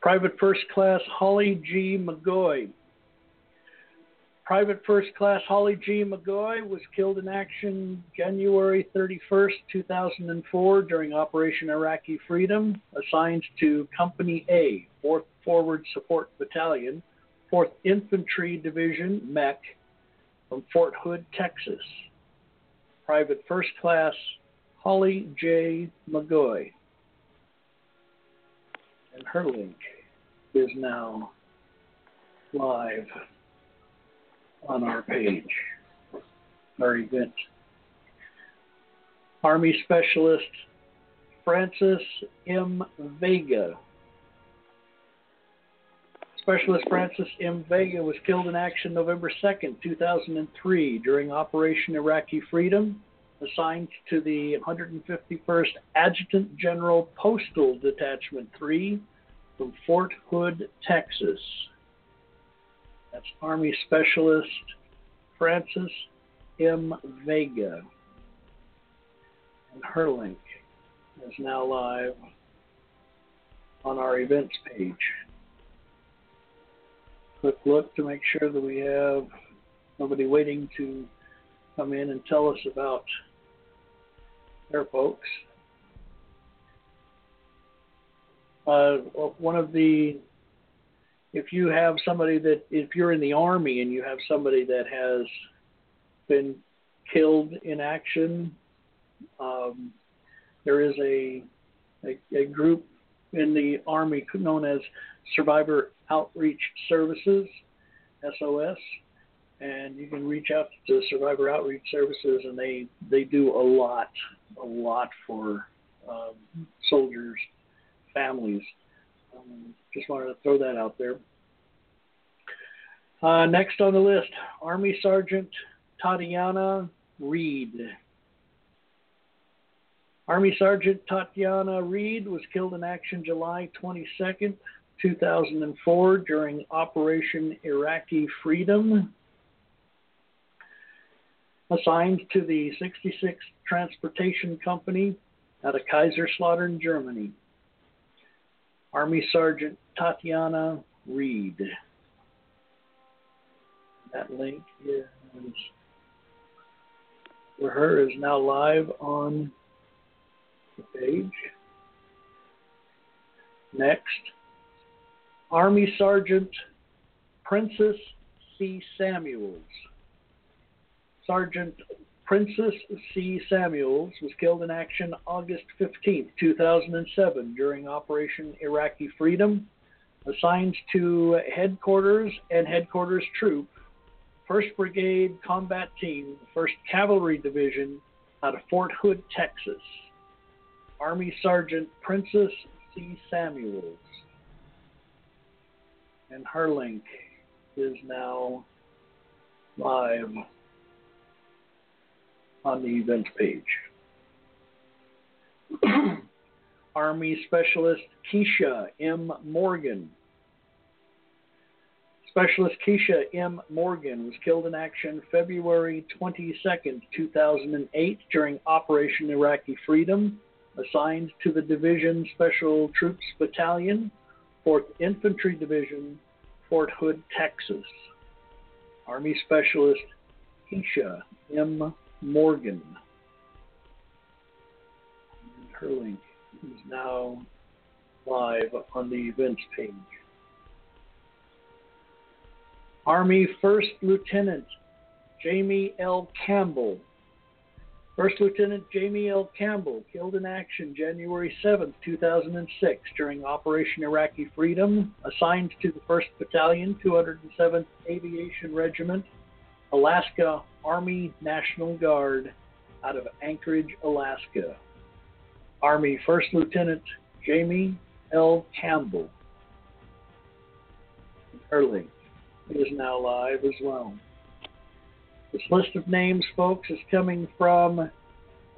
Private First Class Holly G. McGoy. Private First Class Holly G. McGoy was killed in action January 31st, 2004, during Operation Iraqi Freedom, assigned to Company A, 4th Forward Support Battalion, 4th Infantry Division, MEC, from Fort Hood, Texas. Private First Class Holly J. McGoy. And her link is now live on our page, our event. Army Specialist Frances M. Vega. Specialist Frances M. Vega was killed in action November 2nd, 2003, during Operation Iraqi Freedom, assigned to the 151st Adjutant General Postal Detachment 3 from Fort Hood, Texas. That's Army Specialist Frances M. Vega. And her link is now live on our events page. Quick look to make sure that we have Nobody waiting to come in and tell us about their folks. Uh, one of the, if you have somebody that, if you're in the army and you have somebody that has been killed in action, um, there is a, a, a group in the army known as Survivor Outreach Services, SOS, and you can reach out to Survivor Outreach Services, and they they do a lot, a lot for um, soldiers, families. Um, just wanted to throw that out there. Uh, next on the list, Army Sergeant Tatjana Reed. Army Sergeant Tatjana Reed was killed in action July 22nd, 2004, during Operation Iraqi Freedom assigned to the 66th Transportation Company out of Kaiserslautern, Germany. Army Sergeant Tatjana Reed. That link is for her is now live on the page. Next, Army Sergeant Princess C. Samuels. Sergeant Princess C. Samuels was killed in action August 15, 2007, during Operation Iraqi Freedom, assigned to headquarters and headquarters troop, 1st Brigade Combat Team, 1st Cavalry Division, out of Fort Hood, Texas. Army Sergeant Princess C. Samuels. And her link is now live on the events page. Army Specialist Keisha M. Morgan. Specialist Keisha M. Morgan was killed in action February 22, 2008, during Operation Iraqi Freedom, assigned to the Division Special Troops Battalion, 4th Infantry Division, Fort Hood, Texas. Army Specialist Keisha M. Morgan. And her link is now live on the events page. Army First Lieutenant Jamie L. Campbell. First Lieutenant Jamie L. Campbell killed in action January 7, 2006, during Operation Iraqi Freedom, assigned to the 1st Battalion, 207th Aviation Regiment, Alaska Army National Guard out of Anchorage, Alaska. Army First Lieutenant Jamie L. Campbell. Link is now live as well. This list of names, folks, is coming from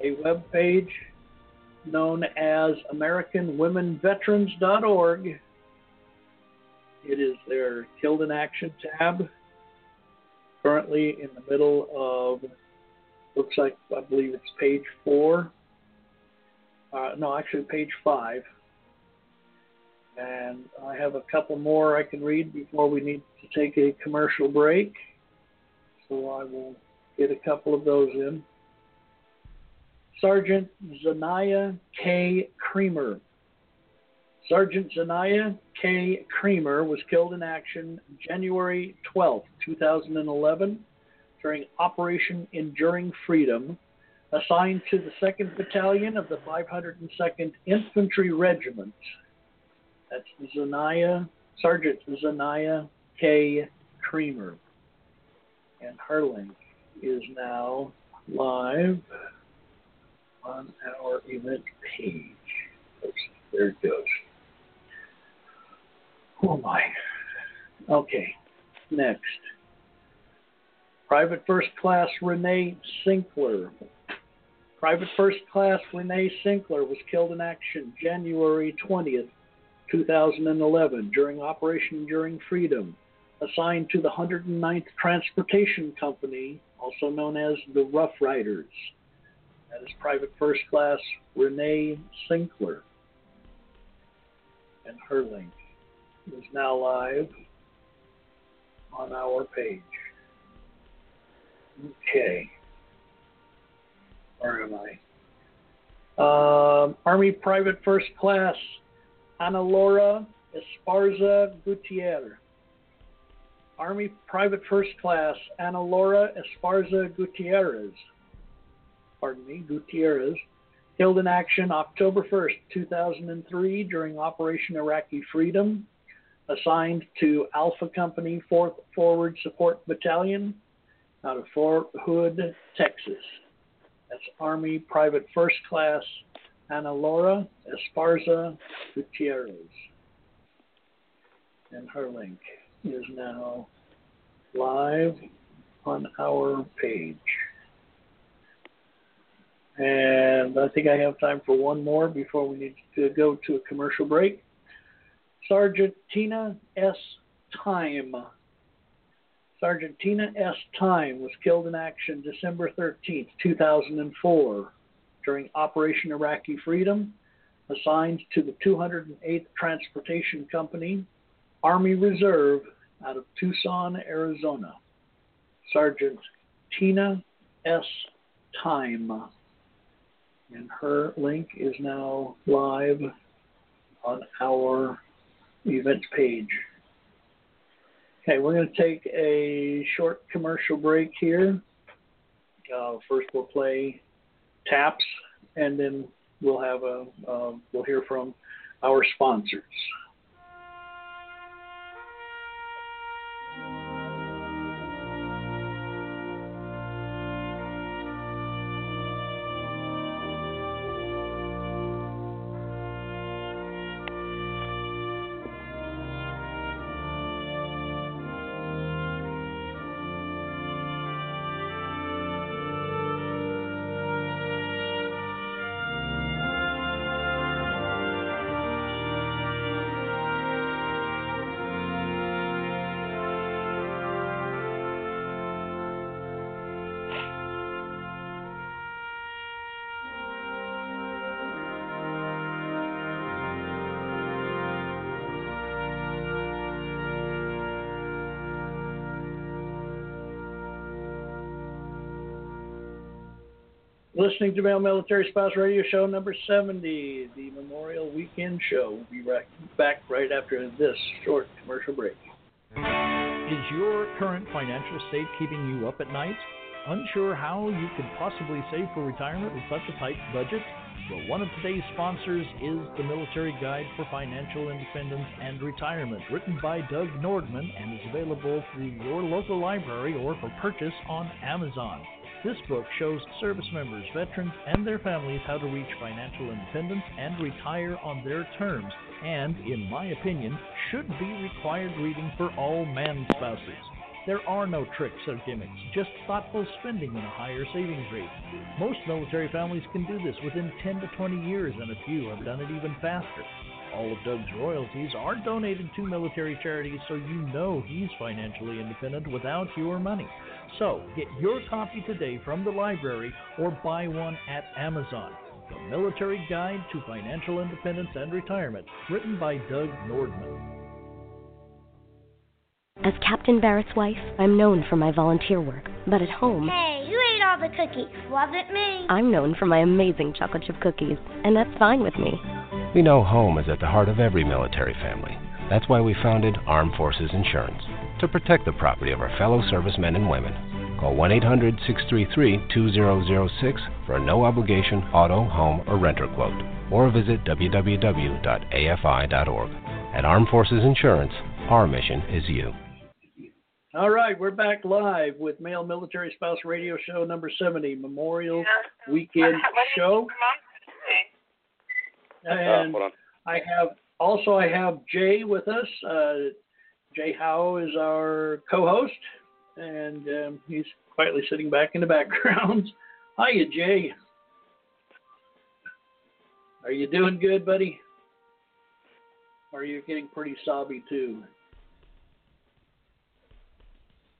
a web page known as AmericanWomenVeterans.org. It is their Killed in Action tab currently in the middle of, looks like, I believe it's page four. Uh, no, actually, page five. And I have a couple more I can read before we need to take a commercial break. So I will get a couple of those in. Sergeant Zanaya K. Creamer Sergeant Zanaya K. Creamer was killed in action January 12, 2011, during Operation Enduring Freedom, assigned to the 2nd Battalion of the 502nd Infantry Regiment. That's Zanaya, Sergeant Zanaya K. Creamer. And her link is now live on our event page. There it goes. Oh my. Okay. Next. Private First Class Renee Sinkler. Private First Class Renee Sinkler was killed in action January 20th, 2011, during Operation Enduring Freedom, assigned to the 109th Transportation Company, also known as the Rough Riders. That is Private First Class Renee Sinkler. And her link is now live on our page. Okay. Where am I? Um, Army Private First Class Ana Laura Esparza Gutierrez. Army Private First Class Ana Laura Esparza Gutierrez. Pardon me, Gutierrez. Killed in action October 1st, 2003 during Operation Iraqi Freedom. Assigned to Alpha Company 4th Forward Support Battalion out of Fort Hood, Texas. That's Army Private First Class Ana Laura Esparza Gutierrez. And her link is now live on our page. And I think I have time for one more before we need to go to a commercial break. Sergeant Tina S. Time. Sergeant Tina S. Time was killed in action December 13, 2004, during Operation Iraqi Freedom, assigned to the 208th Transportation Company, Army Reserve, out of Tucson, Arizona. Sergeant Tina S. Time. And her link is now live on our events page. Okay, we're going to take a short commercial break here. Uh, first, we'll play taps, and then we'll have a uh, we'll hear from our sponsors. Listening to Male Military Spouse Radio Show number 70, the Memorial Weekend Show. We'll be right back right after this short commercial break. Is your current financial state keeping you up at night? Unsure how you could possibly save for retirement with such a tight budget? Well, one of today's sponsors is the Military Guide for Financial Independence and Retirement, written by Doug Nordman and is available through your local library or for purchase on Amazon. This book shows service members, veterans, and their families how to reach financial independence and retire on their terms, and, in my opinion, should be required reading for all man spouses. There are no tricks or gimmicks, just thoughtful spending and a higher savings rate. Most military families can do this within 10 to 20 years, and a few have done it even faster. All of Doug's royalties are donated to military charities, so you know he's financially independent without your money. So, get your copy today from the library or buy one at Amazon. The Military Guide to Financial Independence and Retirement, written by Doug Nordman. As Captain Barrett's wife, I'm known for my volunteer work, but at home. Hey, who ate all the cookies? Wasn't me. I'm known for my amazing chocolate chip cookies, and that's fine with me. We know home is at the heart of every military family. That's why we founded Armed Forces Insurance to protect the property of our fellow servicemen and women. Call 1 800 633 2006 for a no obligation auto, home, or renter quote, or visit www.afi.org. At Armed Forces Insurance, our mission is you. All right, we're back live with Male Military Spouse Radio Show number 70, Memorial Weekend Show. And I have also I have Jay with us. Uh, Jay Ha'o is our co-host, and um, he's quietly sitting back in the background. Hiya, Jay. Are you doing good, buddy? Or are you getting pretty sobby too?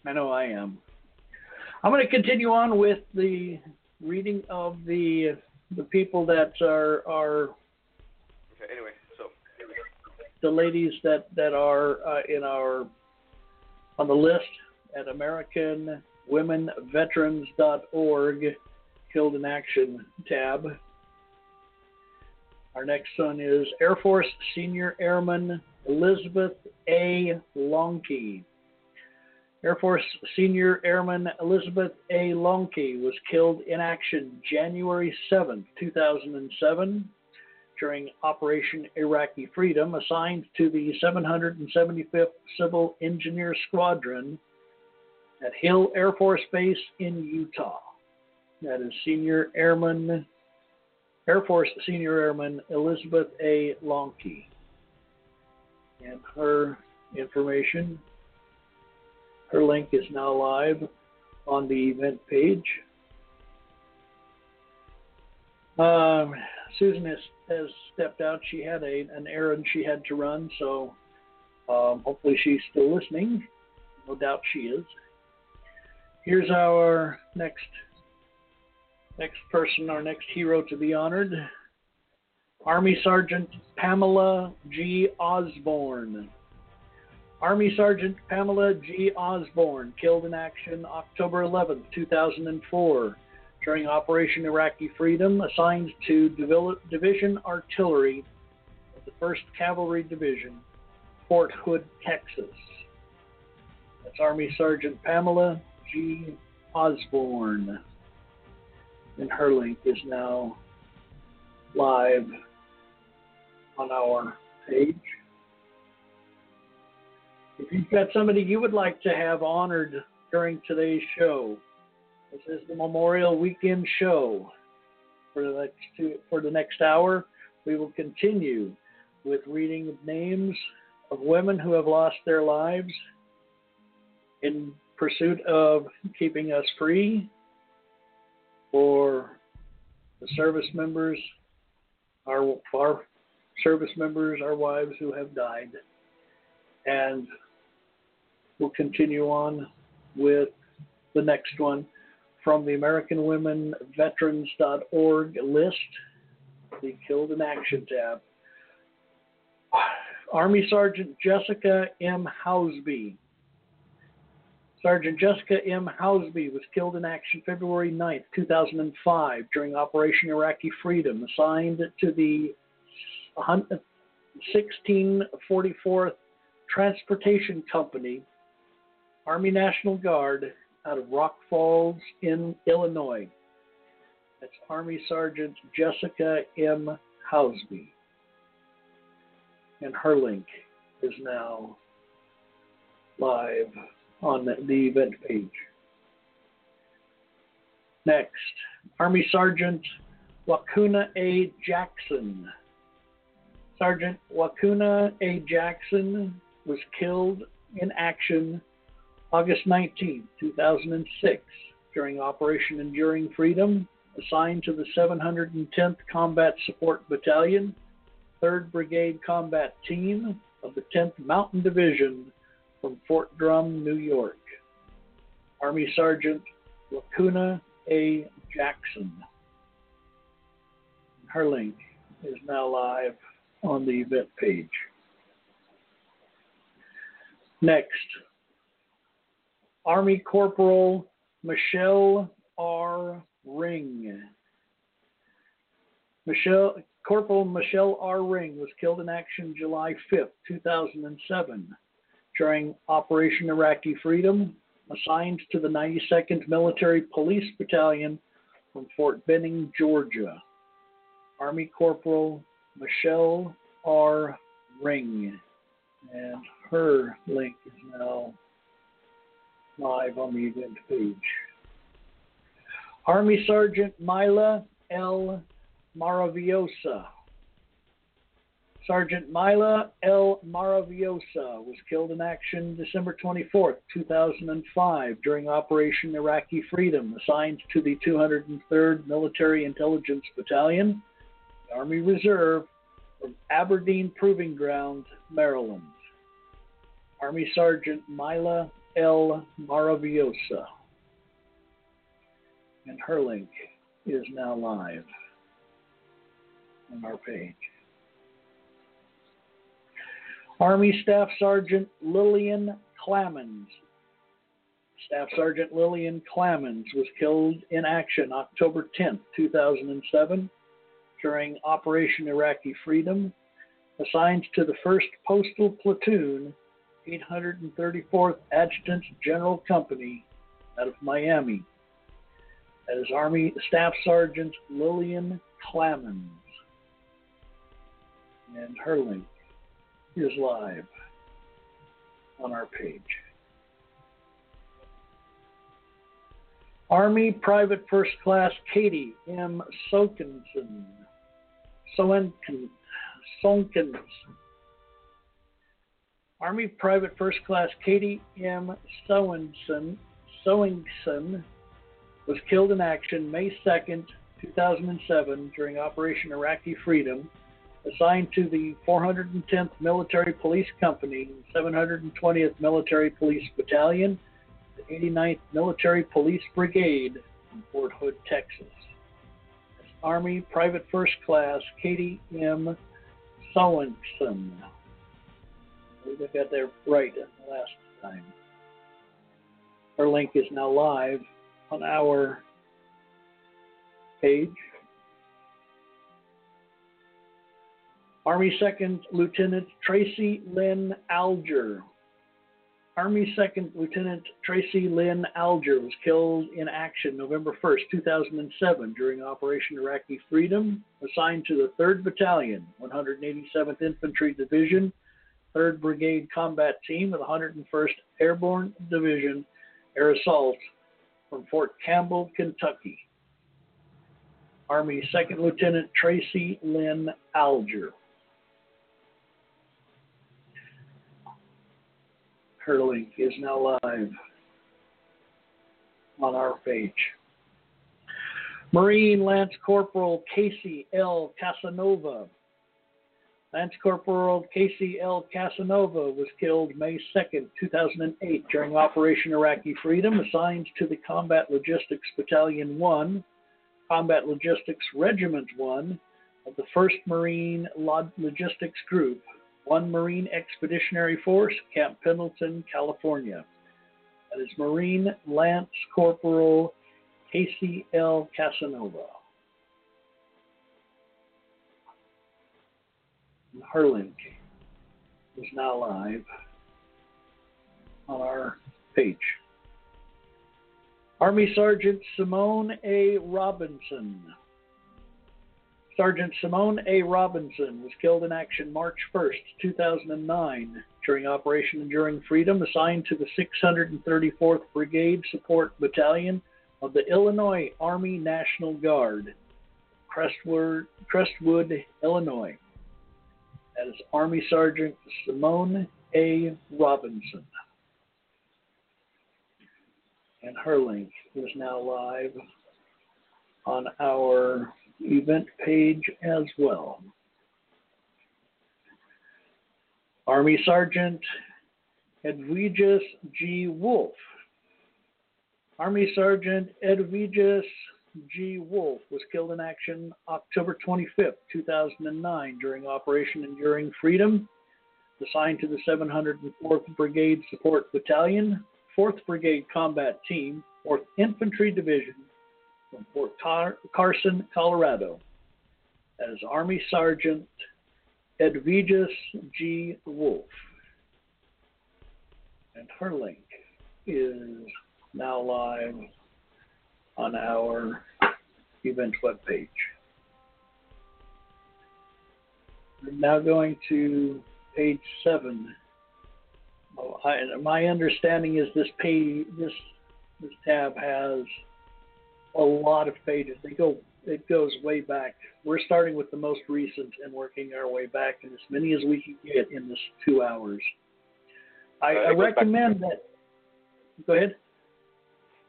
I know I am. I'm going to continue on with the reading of the the people that are are. The ladies that that are uh, in our on the list at AmericanWomenVeterans.org, Killed in Action tab. Our next one is Air Force Senior Airman Elizabeth A. Loncki. Air Force Senior Airman Elizabeth A. Loncki was killed in action January 7, 2007, during Operation Iraqi Freedom, assigned to the 775th Civil Engineer Squadron at Hill Air Force Base in Utah. That is Senior Airman Air Force Senior Airman Elizabeth A. Loncki. And her information, her link is now live on the event page. Um, Susan has, has stepped out. She had a, an errand she had to run, so um, hopefully she's still listening. No doubt she is. Here's our next next person, our next hero to be honored. Army Sergeant Pamela G. Osborne. Army Sergeant Pamela G. Osborne, killed in action October 11, 2004 during Operation Iraqi Freedom, assigned to Division Artillery of the 1st Cavalry Division, Fort Hood, Texas. That's Army Sergeant Pamela G. Osborne. And her link is now live on our page. If you've got somebody you would like to have honored during today's show, this is the Memorial Weekend Show. For the next two, for the next hour, we will continue with reading names of women who have lost their lives in pursuit of keeping us free, for the service members, our, our service members, our wives who have died, and we'll continue on with the next one from the American Women Veterans.org list, the Killed in Action tab. Army Sergeant Jessica M. Housby. Sergeant Jessica M. Housby was killed in action February 9, 2005, during Operation Iraqi Freedom, assigned to the 1644th Transportation Company, Army National Guard, out of Rock Falls in Illinois. That's Army Sergeant Jessica M. Housby. And her link is now live on the, event page. Next, Army Sergeant Wakuna A. Jackson. Sergeant Wakuna A. Jackson was killed in action August 19, 2006, during Operation Enduring Freedom, assigned to the 710th Combat Support Battalion, 3rd Brigade Combat Team of the 10th Mountain Division from Fort Drum, New York. Army Sergeant Lacuna A. Jackson. Her link is now live on the event page. Next, Army Corporal Michelle R. Ring. Michelle, Corporal Michelle R. Ring was killed in action July 5, 2007, during Operation Iraqi Freedom, assigned to the 92nd Military Police Battalion from Fort Benning, Georgia. Army Corporal Michelle R. Ring. And her link is now live on the event page. Army Sergeant Mila L. Maravillosa. Sergeant Mila L. Maravillosa was killed in action December 24, 2005, during Operation Iraqi Freedom, assigned to the 203rd Military Intelligence Battalion, the Army Reserve, from Aberdeen Proving Ground, Maryland. Army Sergeant Mila L. Maravillosa. And her link is now live on our page. Army Staff Sergeant Lillian Clamens. Staff Sergeant Lillian Clamens was killed in action October 10, 2007, during Operation Iraqi Freedom, assigned to the 1st Postal Platoon, 834th Adjutant General Company out of Miami. That is Army Staff Sergeant Lillian Clamens. And her link is live on our page. Army Private First Class Katie M. Sokensen. Soenken, Sonkens. Army Private First Class Katie M. Soengson was killed in action May 2nd, 2007, during Operation Iraqi Freedom, assigned to the 410th Military Police Company, 720th Military Police Battalion, the 89th Military Police Brigade in Fort Hood, Texas. Army Private First Class Katie M. Sowenson. I got that right the last time. Our link is now live on our page. Army Second Lieutenant Tracy Lynn Alger. Army Second Lieutenant Tracy Lynn Alger was killed in action November 1st, 2007, during Operation Iraqi Freedom, assigned to the 3rd Battalion, 187th Infantry Division, 3rd Brigade Combat Team of the 101st Airborne Division, Air Assault from Fort Campbell, Kentucky. Army Second Lieutenant Tracy Lynn Alger. Her link is now live on our page. Marine Lance Corporal Casey L. Casanova. Lance Corporal Casey L. Casanova was killed May 2, 2008, during Operation Iraqi Freedom, assigned to the Combat Logistics Battalion 1, Combat Logistics Regiment 1 of the 1st Marine Logistics Group, 1 Marine Expeditionary Force, Camp Pendleton, California. That is Marine Lance Corporal Casey L. Casanova. Her link is now live on our page. Army Sergeant Simone A. Robinson. Sergeant Simone A. Robinson was killed in action March 1st, 2009, during Operation Enduring Freedom, assigned to the 634th Brigade Support Battalion of the Illinois Army National Guard, Crestwood, Crestwood Illinois. That is Army Sergeant Simone A. Robinson. And her link is now live on our event page as well. Army Sergeant Edwiges G. Wolf. Army Sergeant Edwiges G. Wolf was killed in action October 25, 2009, during Operation Enduring Freedom, assigned to the 704th Brigade Support Battalion, 4th Brigade Combat Team, 4th Infantry Division, from Fort Car- Carson, Colorado. as Army Sergeant Edwiges G. Wolf. And her link is now live on our event webpage. We're now going to page seven. Oh, I, my understanding is this page, this this tab has a lot of pages. They go, it goes way back. We're starting with the most recent and working our way back, and as many as we can get in this two hours. I, Uh, I recommend that. Go ahead.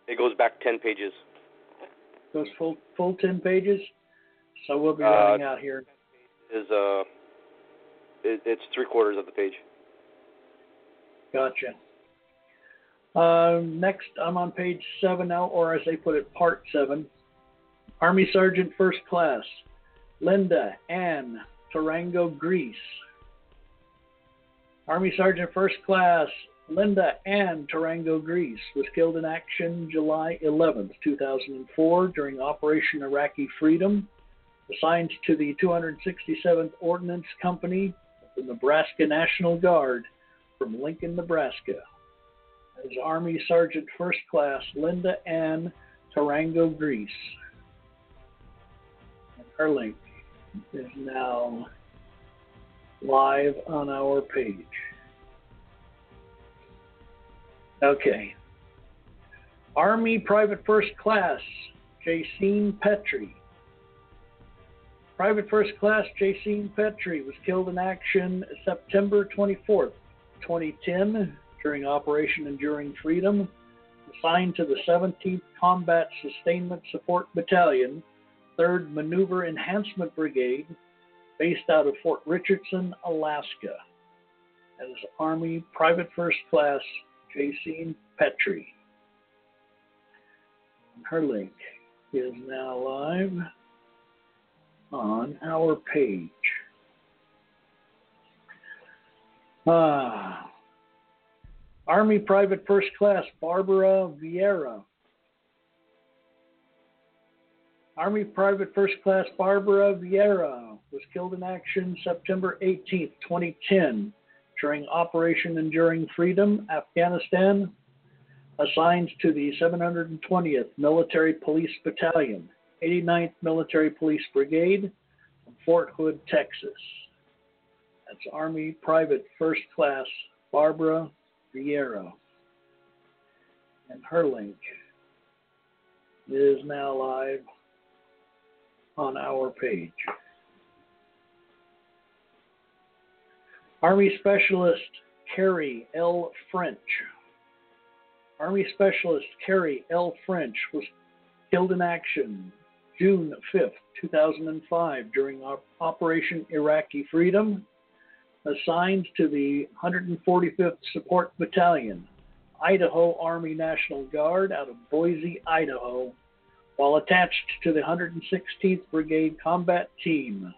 It goes back 10 pages. Goes full full ten pages. So we'll be Uh, running out here. Is uh, it, it's three quarters of the page. Gotcha. Um, next, I'm on page seven now, or as they put it, part seven. Army Sergeant First Class, Linda Ann Tarango, Greece. Army Sergeant First Class, Linda Ann Tarango, Griess, was killed in action July 11, 2004, during Operation Iraqi Freedom, assigned to the 267th Ordnance Company of the Nebraska National Guard from Lincoln, Nebraska. As Army Sergeant First Class Linda Ann Tarango. And her link is now live on our page. Okay. Army Private First Class Jacine Petrie. Private First Class Jacine Petrie was killed in action September 24th, 2010, during Operation Enduring Freedom, assigned to the 17th Combat Sustainment Support Battalion, 3rd Maneuver Enhancement Brigade, based out of Fort Richardson, Alaska. as Army Private First Class Jacine Petrie. Her link is now live on our page. Ah, Army Private First Class Barbara Vieira. Army Private First Class Barbara Vieira was killed in action September 18, 2010, during Operation Enduring Freedom, Afghanistan, assigned to the 720th Military Police Battalion, 89th Military Police Brigade, Fort Hood, Texas. That's Army Private First Class Barbara Vieira. And her link is now live on our page. Army Specialist Carrie L. French. Army Specialist Carrie L. French was killed in action June 5, 2005, during Operation Iraqi Freedom, assigned to the 145th Support Battalion, Idaho Army National Guard out of Boise, Idaho, while attached to the 116th Brigade Combat Team.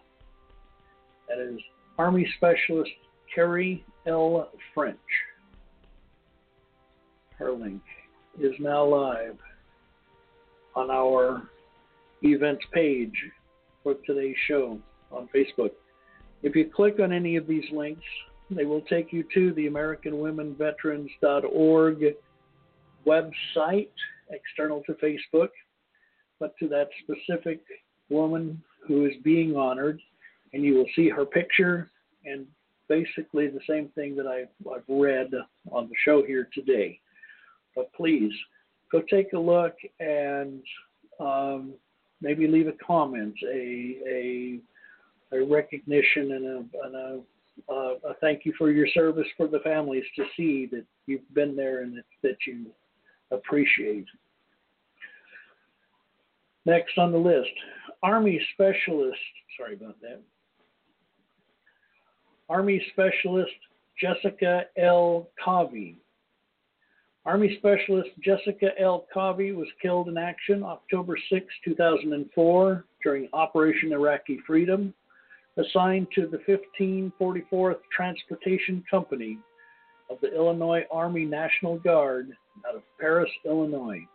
That is Army Specialist Carrie L. French. Her link is now live on our events page for today's show on Facebook. If you click on any of these links, they will take you to the AmericanWomenVeterans.org website, external to Facebook, but to that specific woman who is being honored, and you will see her picture and basically the same thing that I've, I've read on the show here today. But please go take a look and um, maybe leave a comment, a, a, a recognition, and a, and a a thank you for your service for the families to see that you've been there and that, that you appreciate. Next on the list, Army Specialist, sorry about that. Army Specialist Jessica L. Cawvey. Army Specialist Jessica L. Cawvey was killed in action October 6, 2004, during Operation Iraqi Freedom, assigned to the 1544th Transportation Company of the Illinois Army National Guard out of Paris, Illinois.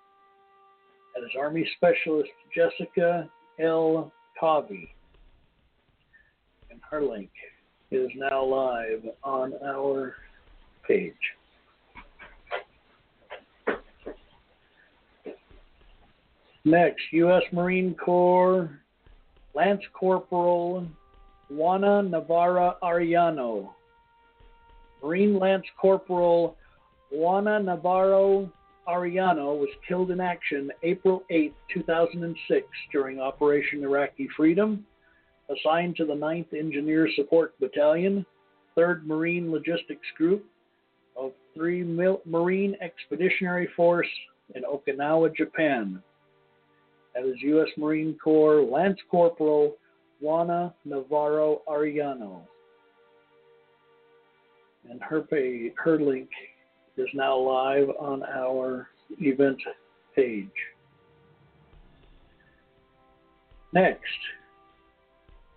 That is Army Specialist Jessica L. Cawvey. And her link is now live on our page. Next, U.S. Marine Corps Lance Corporal Juana Navarro Arellano. Marine Lance Corporal Juana Navarro Arellano was killed in action April 8, 2006, during Operation Iraqi Freedom, assigned to the 9th Engineer Support Battalion, 3rd Marine Logistics Group of 3 Marine Expeditionary Force in Okinawa, Japan. That is U.S. Marine Corps Lance Corporal Juana Navarro Arellano. And her, her link is now live on our event page. Next,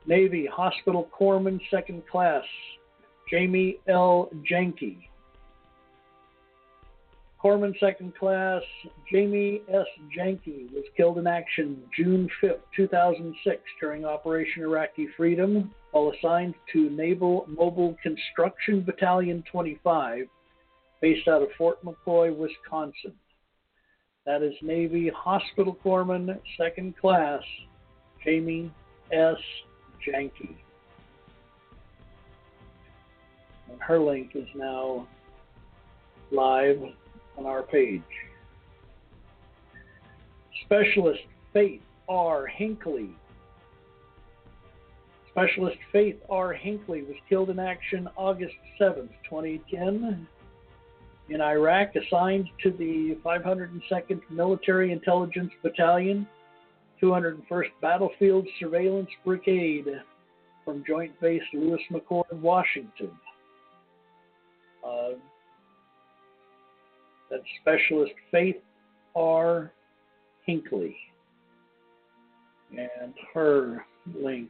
Navy Hospital Corpsman Second Class, Jaime L. Jaenke. Corpsman Second Class Jaime S. Jaenke was killed in action June 5, 2006, during Operation Iraqi Freedom while assigned to Naval Mobile Construction Battalion 25, based out of Fort McCoy, Wisconsin. That is Navy Hospital Corpsman Second Class Jaime S. Jaenke. And her link is now live on our page. Specialist Faith R. Hinkley. Specialist Faith R. Hinkley was killed in action August 7, 2010, in Iraq, assigned to the 502nd Military Intelligence Battalion, 201st Battlefield Surveillance Brigade from Joint Base Lewis McChord, Washington. Uh, that's Specialist Faith R. Hinkley. And her link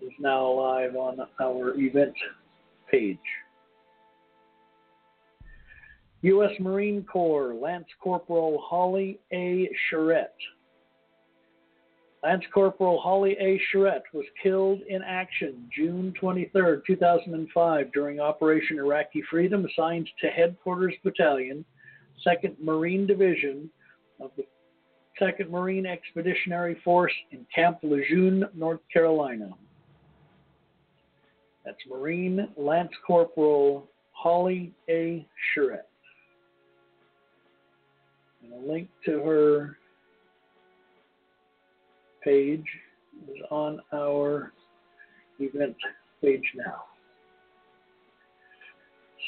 is now live on our event page. U.S. Marine Corps Lance Corporal Holly A. Charette. Lance Corporal Holly A. Charette was killed in action June 23, 2005, during Operation Iraqi Freedom, assigned to Headquarters Battalion, 2nd Marine Division of the 2nd Marine Expeditionary Force in Camp Lejeune, North Carolina. That's Marine Lance Corporal Holly A. Charette. And a link to her page is on our event page now.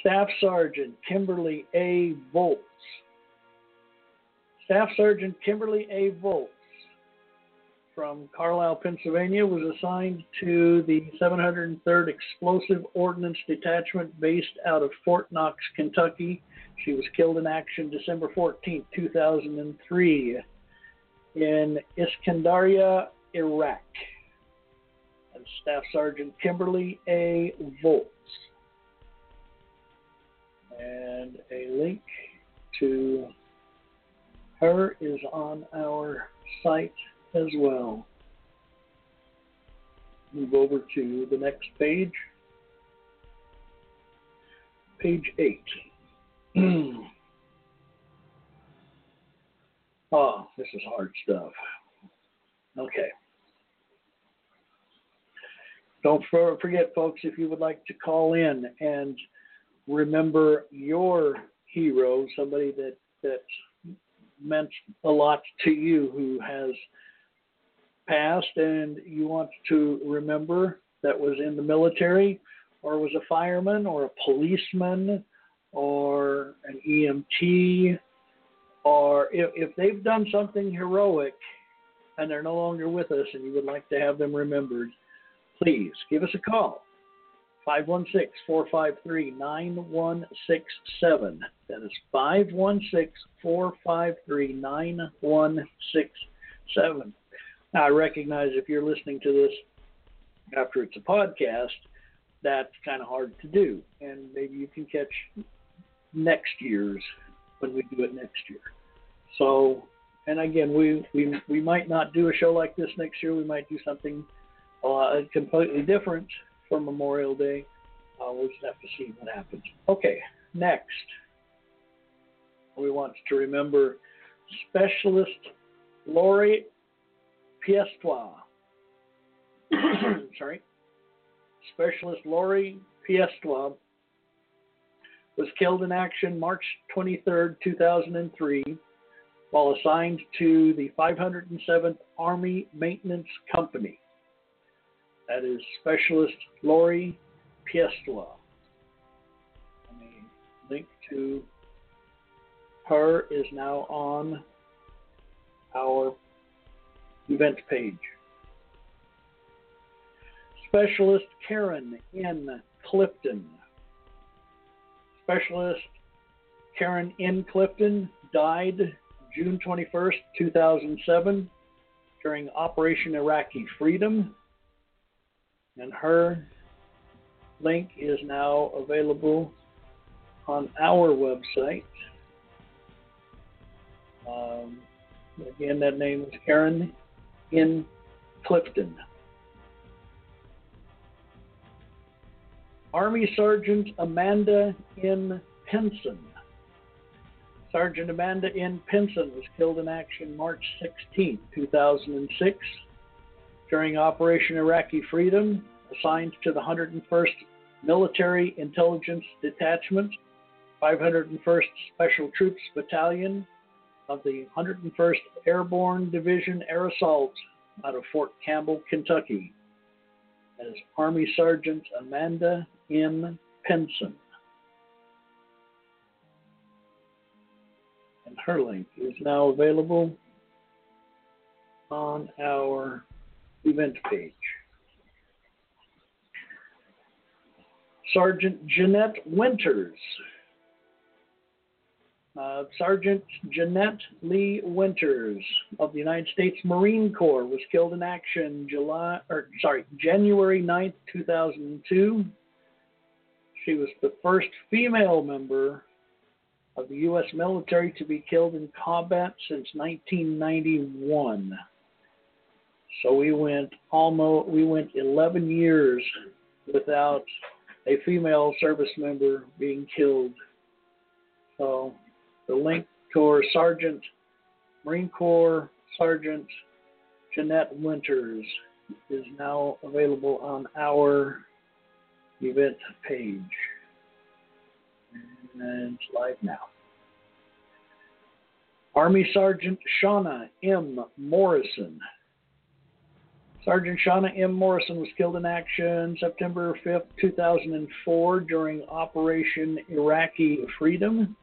Staff Sergeant Kimberly A. Voelz. Staff Sergeant Kimberly A. Voelz from Carlisle, Pennsylvania, was assigned to the 703rd Explosive Ordnance Detachment based out of Fort Knox, Kentucky. She was killed in action December 14, 2003, in Iskandariyah, Iraq. And Staff Sergeant Kimberly A. Voelz. And a link to her is on our site as well. Move over to the next page. Page 8. oh, this is hard stuff. Okay. Don't forget, folks, if you would like to call in and remember your hero, somebody that, that meant a lot to you who has passed and you want to remember that was in the military or was a fireman or a policeman or an EMT or if, if they've done something heroic and they're no longer with us and you would like to have them remembered, please give us a call. 516 453 9167. That is 516 453 9167. Now, I recognize if you're listening to this after it's a podcast, that's kind of hard to do. And maybe you can catch next year's when we do it next year. So, and again, we, we, we might not do a show like this next year. We might do something uh, completely different for Memorial Day. Uh, we'll just have to see what happens. Okay, next, we want to remember Specialist Lori Piestewa. Sorry. Specialist Lori Piestewa was killed in action March 23, 2003, while assigned to the 507th Army Maintenance Company. That is Specialist Lori Piestewa. Let link to her is now on our event page. Specialist Karen N. Clifton. Specialist Karen N. Clifton died June 21st, 2007, during Operation Iraqi Freedom. And her link is now available on our website. Um, again, that name is Karen in Clifton. Army Sergeant Amanda in Pinson. Sergeant Amanda N. Pinson was killed in action March 16, 2006, during Operation Iraqi Freedom, assigned to the 101st Military Intelligence Detachment, 501st Special Troops Battalion of the 101st Airborne Division Air Assault out of Fort Campbell, Kentucky, as Army Sergeant Amanda M. Pinson. Her link is now available on our event page. Sergeant Jeannette Winters. Uh, Sergeant Jeannette Lee Winters of the United States Marine Corps was killed in action July or sorry, January 9th, 2002. She was the first female member of the US military to be killed in combat since 1991. So we went almost we went 11 years without a female service member being killed. So the link to our Sergeant Marine Corps Sergeant Jeannette Winters is now available on our event page. And live now. Army Sergeant Shawna M. Morrison Sergeant Shawna M. Morrison was killed in action September 5, 2004, during Operation Iraqi Freedom.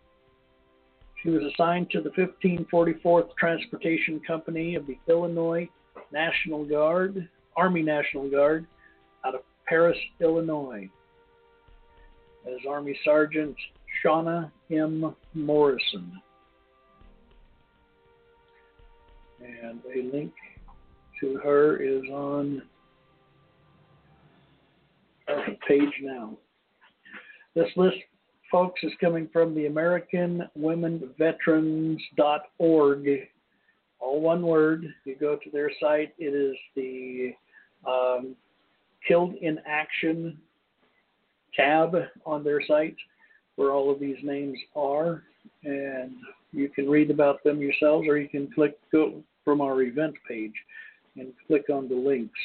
She was assigned to the 1544th Transportation Company of the Illinois National Guard, Army National Guard, out of Paris, Illinois, as Army Sergeant Shawna M. Morrison. And a link to her is on our page now. This list, folks, is coming from the American Women Veterans.org. All one word. You go to their site, it is the um, Killed in Action tab on their site where all of these names are. And you can read about them yourselves or you can click go from our event page and click on the links.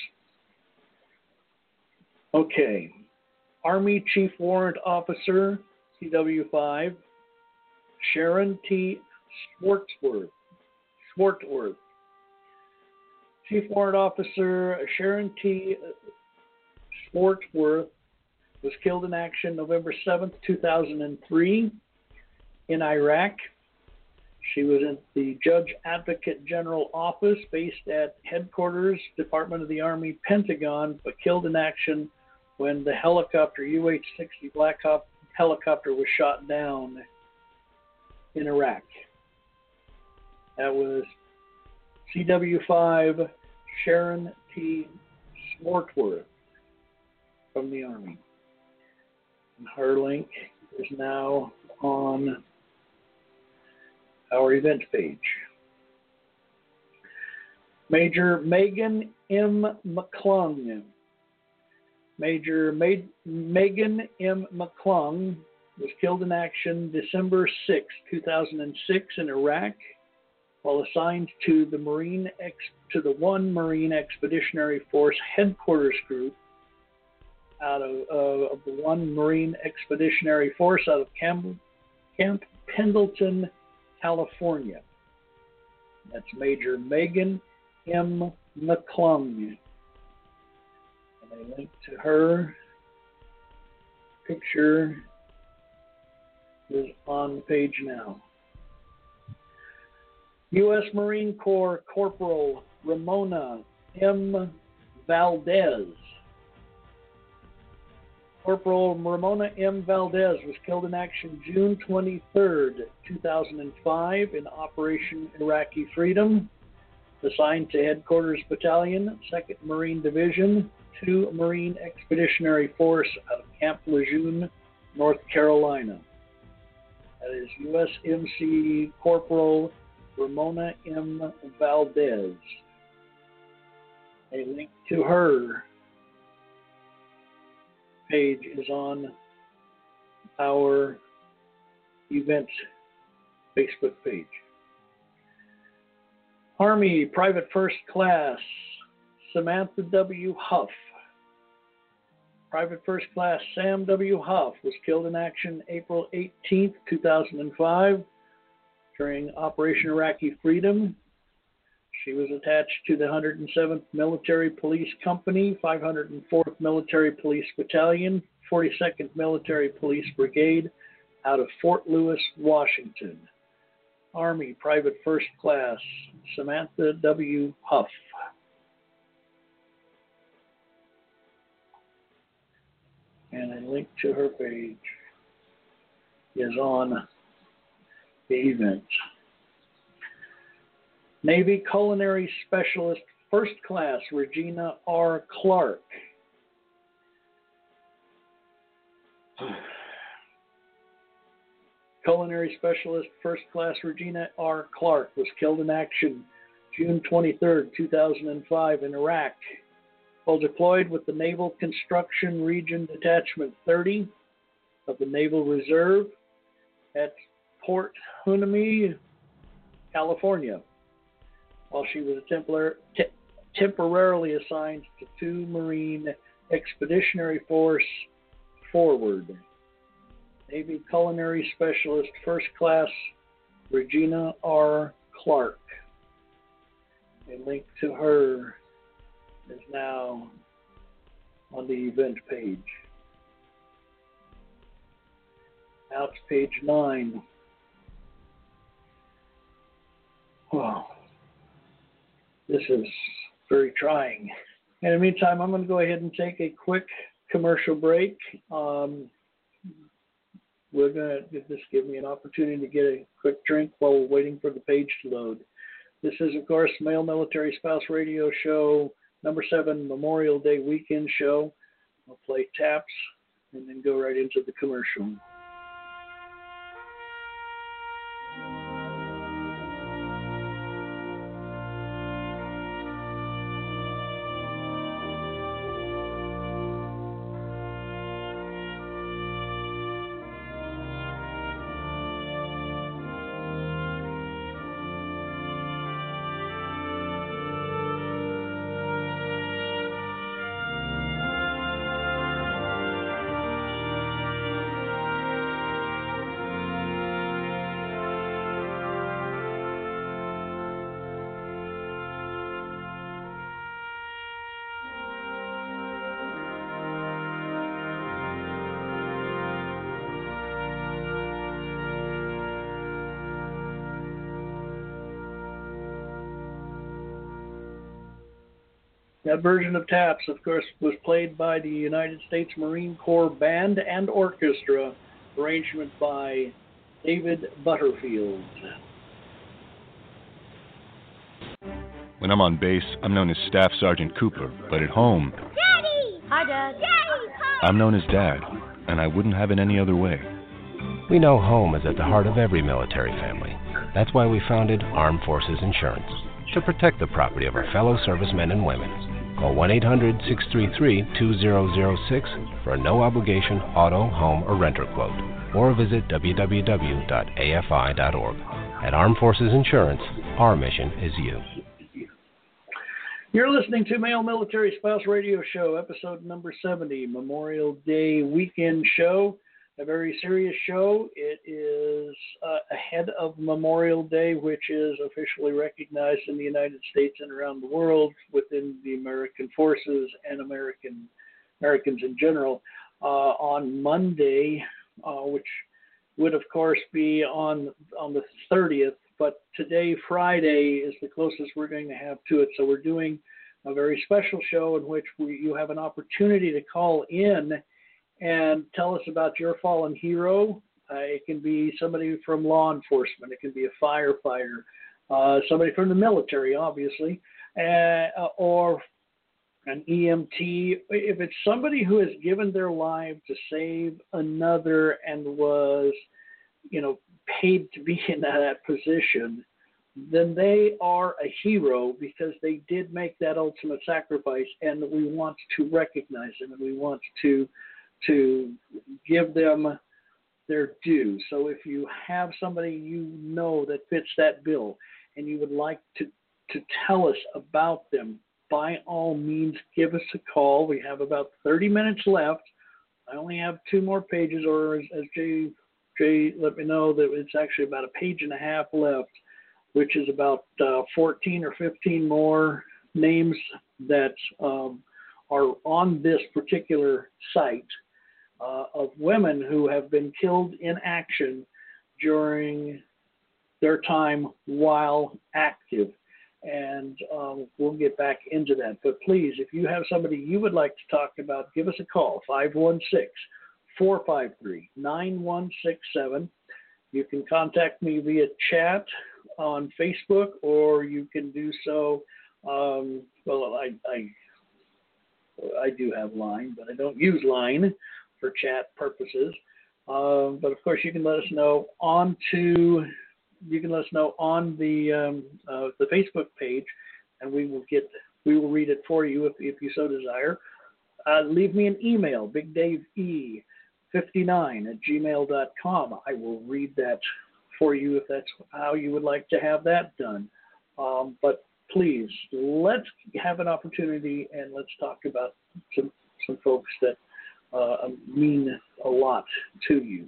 Okay. Army Chief Warrant Officer, CW5, Sharon T. Swartzworth. Swartworth. Chief Warrant Officer Sharon T. Swartworth was killed in action November 7th, 2003 in Iraq. She was in the Judge Advocate General Office based at Headquarters, Department of the Army, Pentagon, but killed in action when the helicopter UH 60 Black Hawk helicopter was shot down in Iraq. That was CW5 Sharon T. Swartworth from the Army. And her link is now on our event page. Major Megan M. McClung. Major Ma- Megan M. McClung was killed in action December 6, 2006 in Iraq while assigned to the Marine Ex- to the 1 Marine Expeditionary Force headquarters group out of, uh, of the 1 Marine Expeditionary Force out of Camp, Camp Pendleton, California. That's Major Megan M. McClung. And I link to her picture is on the page now. U.S. Marine Corps Corporal Ramona M. Valdez Corporal Ramona M. Valdez was killed in action June 23, 2005, in Operation Iraqi Freedom, assigned to Headquarters Battalion, 2nd Marine Division, 2 Marine Expeditionary Force out of Camp Lejeune, North Carolina. That is USMC Corporal Ramona M. Valdez. A link to her page is on our events Facebook page. Army Private First Class Samantha W. Huff. Private First Class Sam W. Huff was killed in action April 18, 2005, during Operation Iraqi Freedom. She was attached to the 107th Military Police Company, 504th Military Police Battalion, 42nd Military Police Brigade out of Fort Lewis, Washington. Army Private First Class Samantha W. Huff. And a link to her page is on the event. Navy Culinary Specialist First Class Regina R. Clark. Culinary Specialist First Class Regina R. Clark was killed in action June 23, 2005, in Iraq while deployed with the Naval Construction Region Detachment 30 of the Naval Reserve at Port Hueneme, California, while she was templar- te- temporarily assigned to 2 Marine Expeditionary Force Forward. Navy Culinary Specialist First Class Regina R. Clark. A link to her is now on the event page. Now to page nine. Wow. This is very trying. In the meantime, I'm going to go ahead and take a quick commercial break. Um, we're going to just give me an opportunity to get a quick drink while we're waiting for the page to load. This is, of course, Male Military Spouse Radio Show number seven Memorial Day weekend show. I'll play taps and then go right into the commercial. That version of Taps, of course, was played by the United States Marine Corps Band and Orchestra, arrangement by David Butterfield. When I'm on base, I'm known as Staff Sergeant Cooper, but at home, Daddy! Hi, Dad. Daddy! I'm known as Dad, and I wouldn't have it any other way. We know home is at the heart of every military family. That's why we founded Armed Forces Insurance to protect the property of our fellow servicemen and women. Call 1 800 633 2006 for a no obligation auto, home, or renter quote, or visit www.afi.org. At Armed Forces Insurance, our mission is you. You're listening to Male Military Spouse Radio Show, episode number 70, Memorial Day Weekend Show. A very serious show. It is uh, ahead of Memorial Day, which is officially recognized in the United States and around the world within the American forces and American Americans in general. Uh, on Monday, uh, which would of course be on on the 30th, but today, Friday, is the closest we're going to have to it. So we're doing a very special show in which we, you have an opportunity to call in and tell us about your fallen hero. Uh, it can be somebody from law enforcement, it can be a firefighter, uh, somebody from the military, obviously, uh, or an EMT. If it's somebody who has given their life to save another and was, you know, paid to be in that position, then they are a hero because they did make that ultimate sacrifice, and we want to recognize them and we want to to give them their due. So if you have somebody you know that fits that bill and you would like to to tell us about them, by all means give us a call. We have about 30 minutes left. I only have two more pages, or as, as Jay Jay let me know that it's actually about a page and a half left which is about uh, 14 or 15 more names that um, are on this particular site uh, of women who have been killed in action during their time while active. And um, we'll get back into that. But please, if you have somebody you would like to talk about, give us a call 516 453 9167. You can contact me via chat on Facebook, or you can do so. Um, well, I, I I do have Line, but I don't use Line for chat purposes. Um, but of course, you can let us know on to you can let us know on the um, uh, the Facebook page, and we will get we will read it for you if, if you so desire. Uh, leave me an email, Big Dave E. 59 at gmail.com. I will read that for you if that's how you would like to have that done. Um, but please, let's have an opportunity and let's talk about some, some folks that uh, mean a lot to you.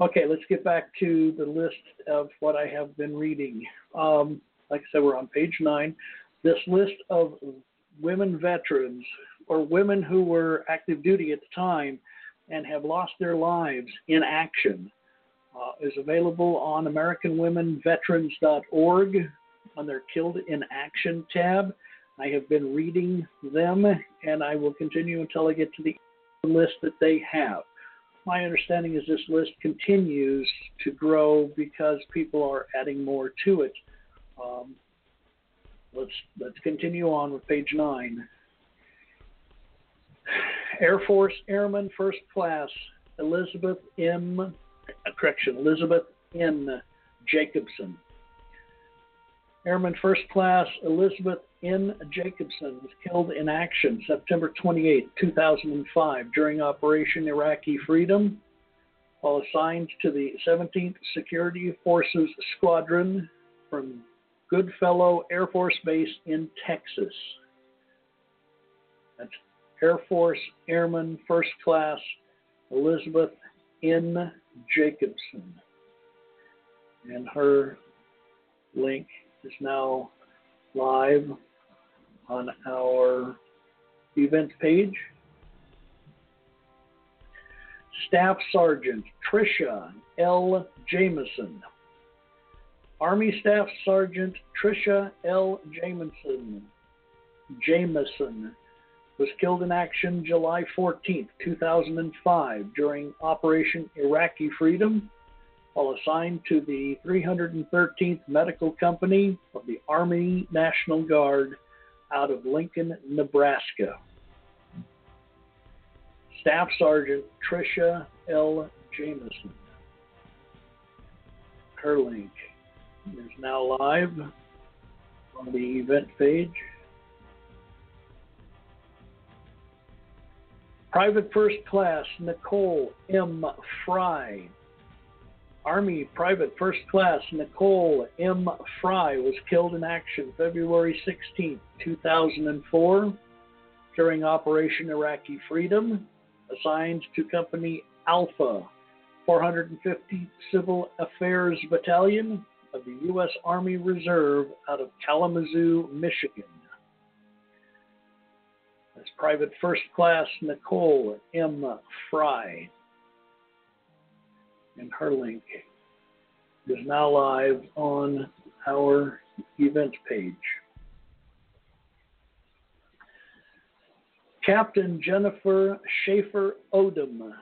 Okay, let's get back to the list of what I have been reading. Um, like I said, we're on page nine. This list of women veterans or women who were active duty at the time and have lost their lives in action uh, is available on AmericanWomenVeterans.org on their Killed in Action tab. I have been reading them, and I will continue until I get to the list that they have. My understanding is this list continues to grow because people are adding more to it. Um, let's let's continue on with page nine. Air Force Airman First Class Elizabeth M correction, Elizabeth N. Jacobson. Airman First Class Elizabeth N. Jacobson was killed in action September 28, 2005, during Operation Iraqi Freedom, while assigned to the 17th Security Forces Squadron from Goodfellow Air Force Base in Texas. That's Air Force Airman First Class Elizabeth N. Jacobson. And her link is now live on our event page. Staff Sergeant Tricia L. Jameson. Army Staff Sergeant Tricia L. Jameson. Jameson was killed in action July 14, 2005, during Operation Iraqi Freedom, while assigned to the 313th Medical Company of the Army National Guard out of Lincoln, Nebraska. Staff Sergeant Tricia L. Jameson. Her link is now live on the event page. Private First Class Nicole M. Frye. Army Private First Class Nicole M. Frye was killed in action February 16, 2004, during Operation Iraqi Freedom, assigned to Company Alpha, 450 Civil Affairs Battalion of the U.S. Army Reserve out of Kalamazoo, Michigan. That's Private First Class Nicole M. Frye. And her link is now live on our event page. Captain Jennifer Schaefer Odom.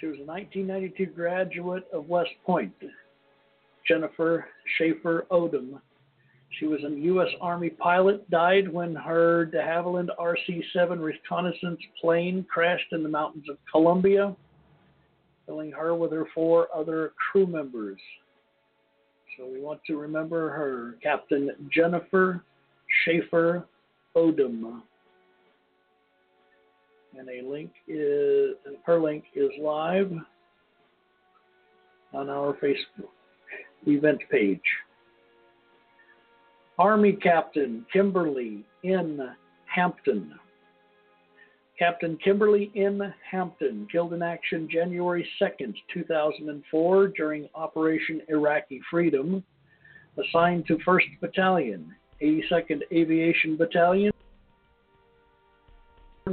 She was a 1992 graduate of West Point. Jennifer Schaefer Odom she was a U.S. Army pilot, died when her de Havilland RC 7 reconnaissance plane crashed in the mountains of Colombia. killing her with her four other crew members. So we want to remember her, Captain Jennifer Schaefer Odom. And a link is her link is live on our Facebook event page. Army Captain Kimberly N. Hampton. Captain Kimberly N. Hampton, killed in action January 2nd, 2004, during Operation Iraqi Freedom, assigned to 1st Battalion, 82nd Aviation Battalion,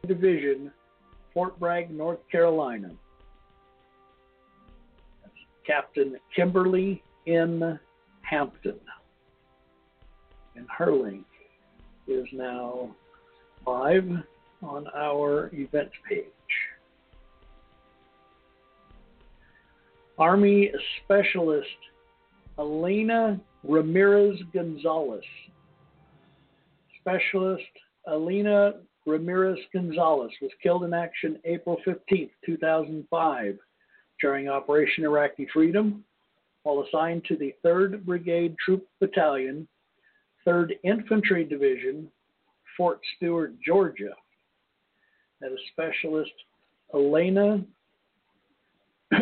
Division, Fort Bragg, North Carolina. That's Captain Kimberly N. Hampton. And her link is now live on our event page. Army Specialist Elena Ramirez Gonzalez. Specialist Elena Ramirez Gonzalez was killed in action April 15, 2005, during Operation Iraqi Freedom, while assigned to the 3rd Brigade Troop Battalion, 3rd Infantry Division, Fort Stewart, Georgia. That is Specialist Elena,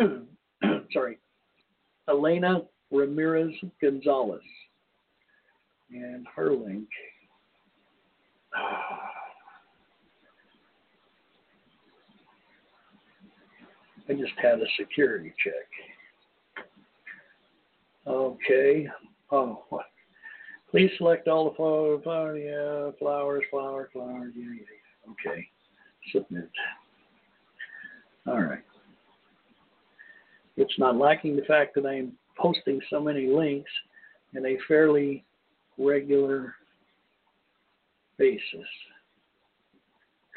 sorry, Elena Ramirez Gonzalez. And her link. I just had a security check. Okay. Oh, what? Please select all the flower, flower, yeah, flowers, flowers, flowers. Yeah, yeah. Okay. Submit. All right. It's not lacking the fact that I'm posting so many links in a fairly regular basis.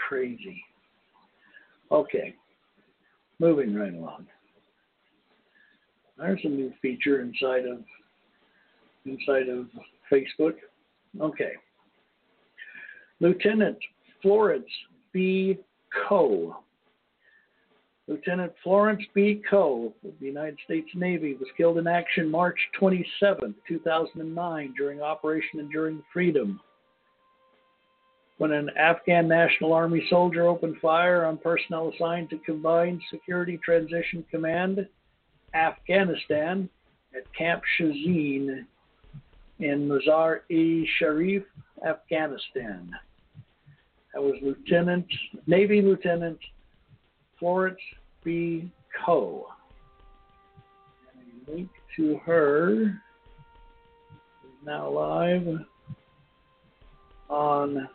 Crazy. Okay. Moving right along. There's a new feature inside of inside of Facebook. Okay. Lieutenant Florence B. Coe. Lieutenant Florence B. Coe of the United States Navy was killed in action March 27, 2009, during Operation Enduring Freedom. When an Afghan National Army soldier opened fire on personnel assigned to Combined Security Transition Command, Afghanistan, at Camp Shazeen in Mazar-e Sharif, Afghanistan. That was Lieutenant, Navy Lieutenant Florence B. Coe. And a link to her is now live on.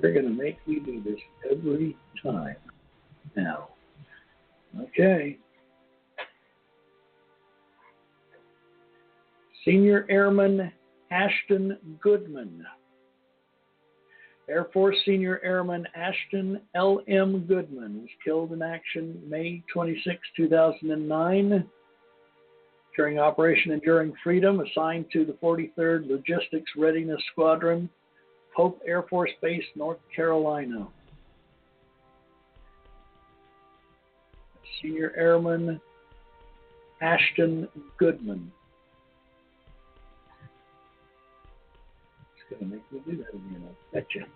They're going to make me do this every time now. Okay. Senior Airman Ashton Goodman. Air Force Senior Airman Ashton L.M. Goodman was killed in action May 26, 2009 during Operation Enduring Freedom, assigned to the 43rd Logistics Readiness Squadron, Pope Air Force Base, North Carolina. Senior Airman Ashton Goodman. Going to make me do that again, I betcha.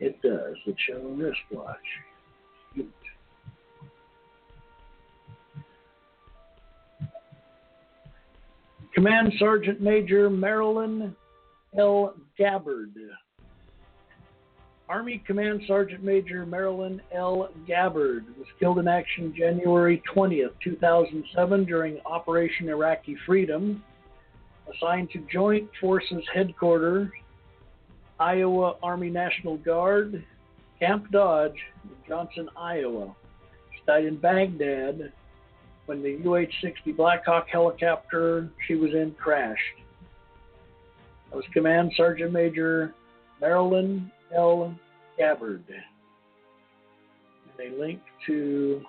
It does. It's show a wristwatch. Cute. Command Sergeant Major Marilyn L. Gabbard. Army Command Sergeant Major Marilyn L. Gabbard was killed in action January 20th, 2007 during Operation Iraqi Freedom, assigned to Joint Forces Headquarters, Iowa Army National Guard, Camp Dodge, Johnson, Iowa. Died in Baghdad when the UH 60 Black Hawk helicopter she was in crashed. That was Command Sergeant Major Marilyn L. Gabbard. And a link to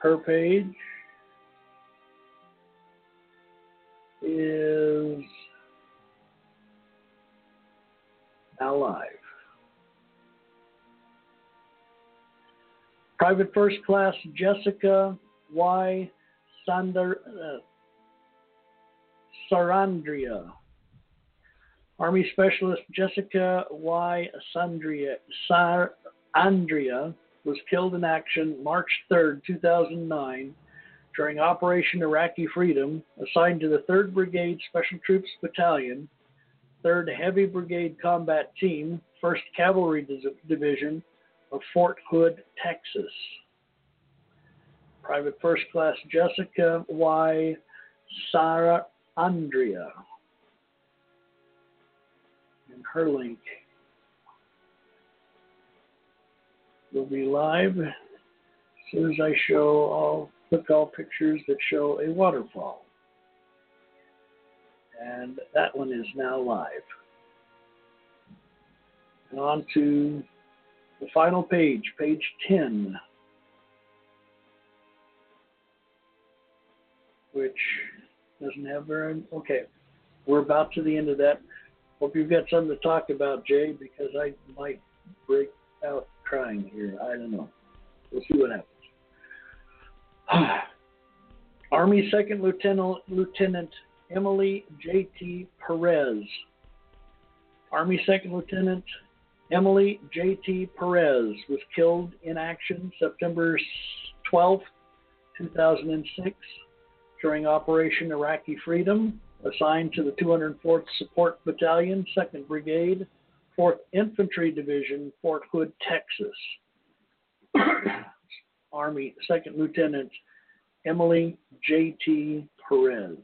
her page is Alive. Private First Class Jessica Y. Sander, uh, Sarandria. Army Specialist Jessica Y. Sandria, Sarandria was killed in action March 3, 2009, during Operation Iraqi Freedom, assigned to the 3rd Brigade Special Troops Battalion, 3rd Heavy Brigade Combat Team, 1st Cavalry Division of Fort Hood, Texas. Private First Class Jessica Y. Sarah Andrea. And her link will be live as soon as I show all click all pictures that show a waterfall. And that one is now live. And on to the final page, page 10, which doesn't have very, okay, we're about to the end of that. Hope you've got something to talk about, Jay, because I might break out crying here. I don't know. We'll see what happens. Army Second Lieutenant, Lieutenant Emily J.T. Perez. Army Second Lieutenant Emily J.T. Perez was killed in action September 12, 2006, during Operation Iraqi Freedom, assigned to the 204th Support Battalion, 2nd Brigade, 4th Infantry Division, Fort Hood, Texas. Army Second Lieutenant Emily J.T. Perez.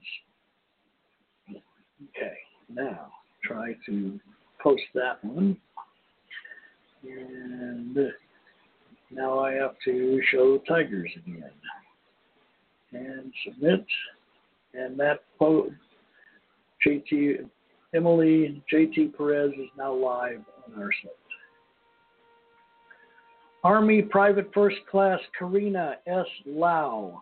Okay, now try to post that one. And now I have to show tigers again. And submit. And that quote, JT Emily JT Perez is now live on our site. Army Private First Class Karina S. Lau.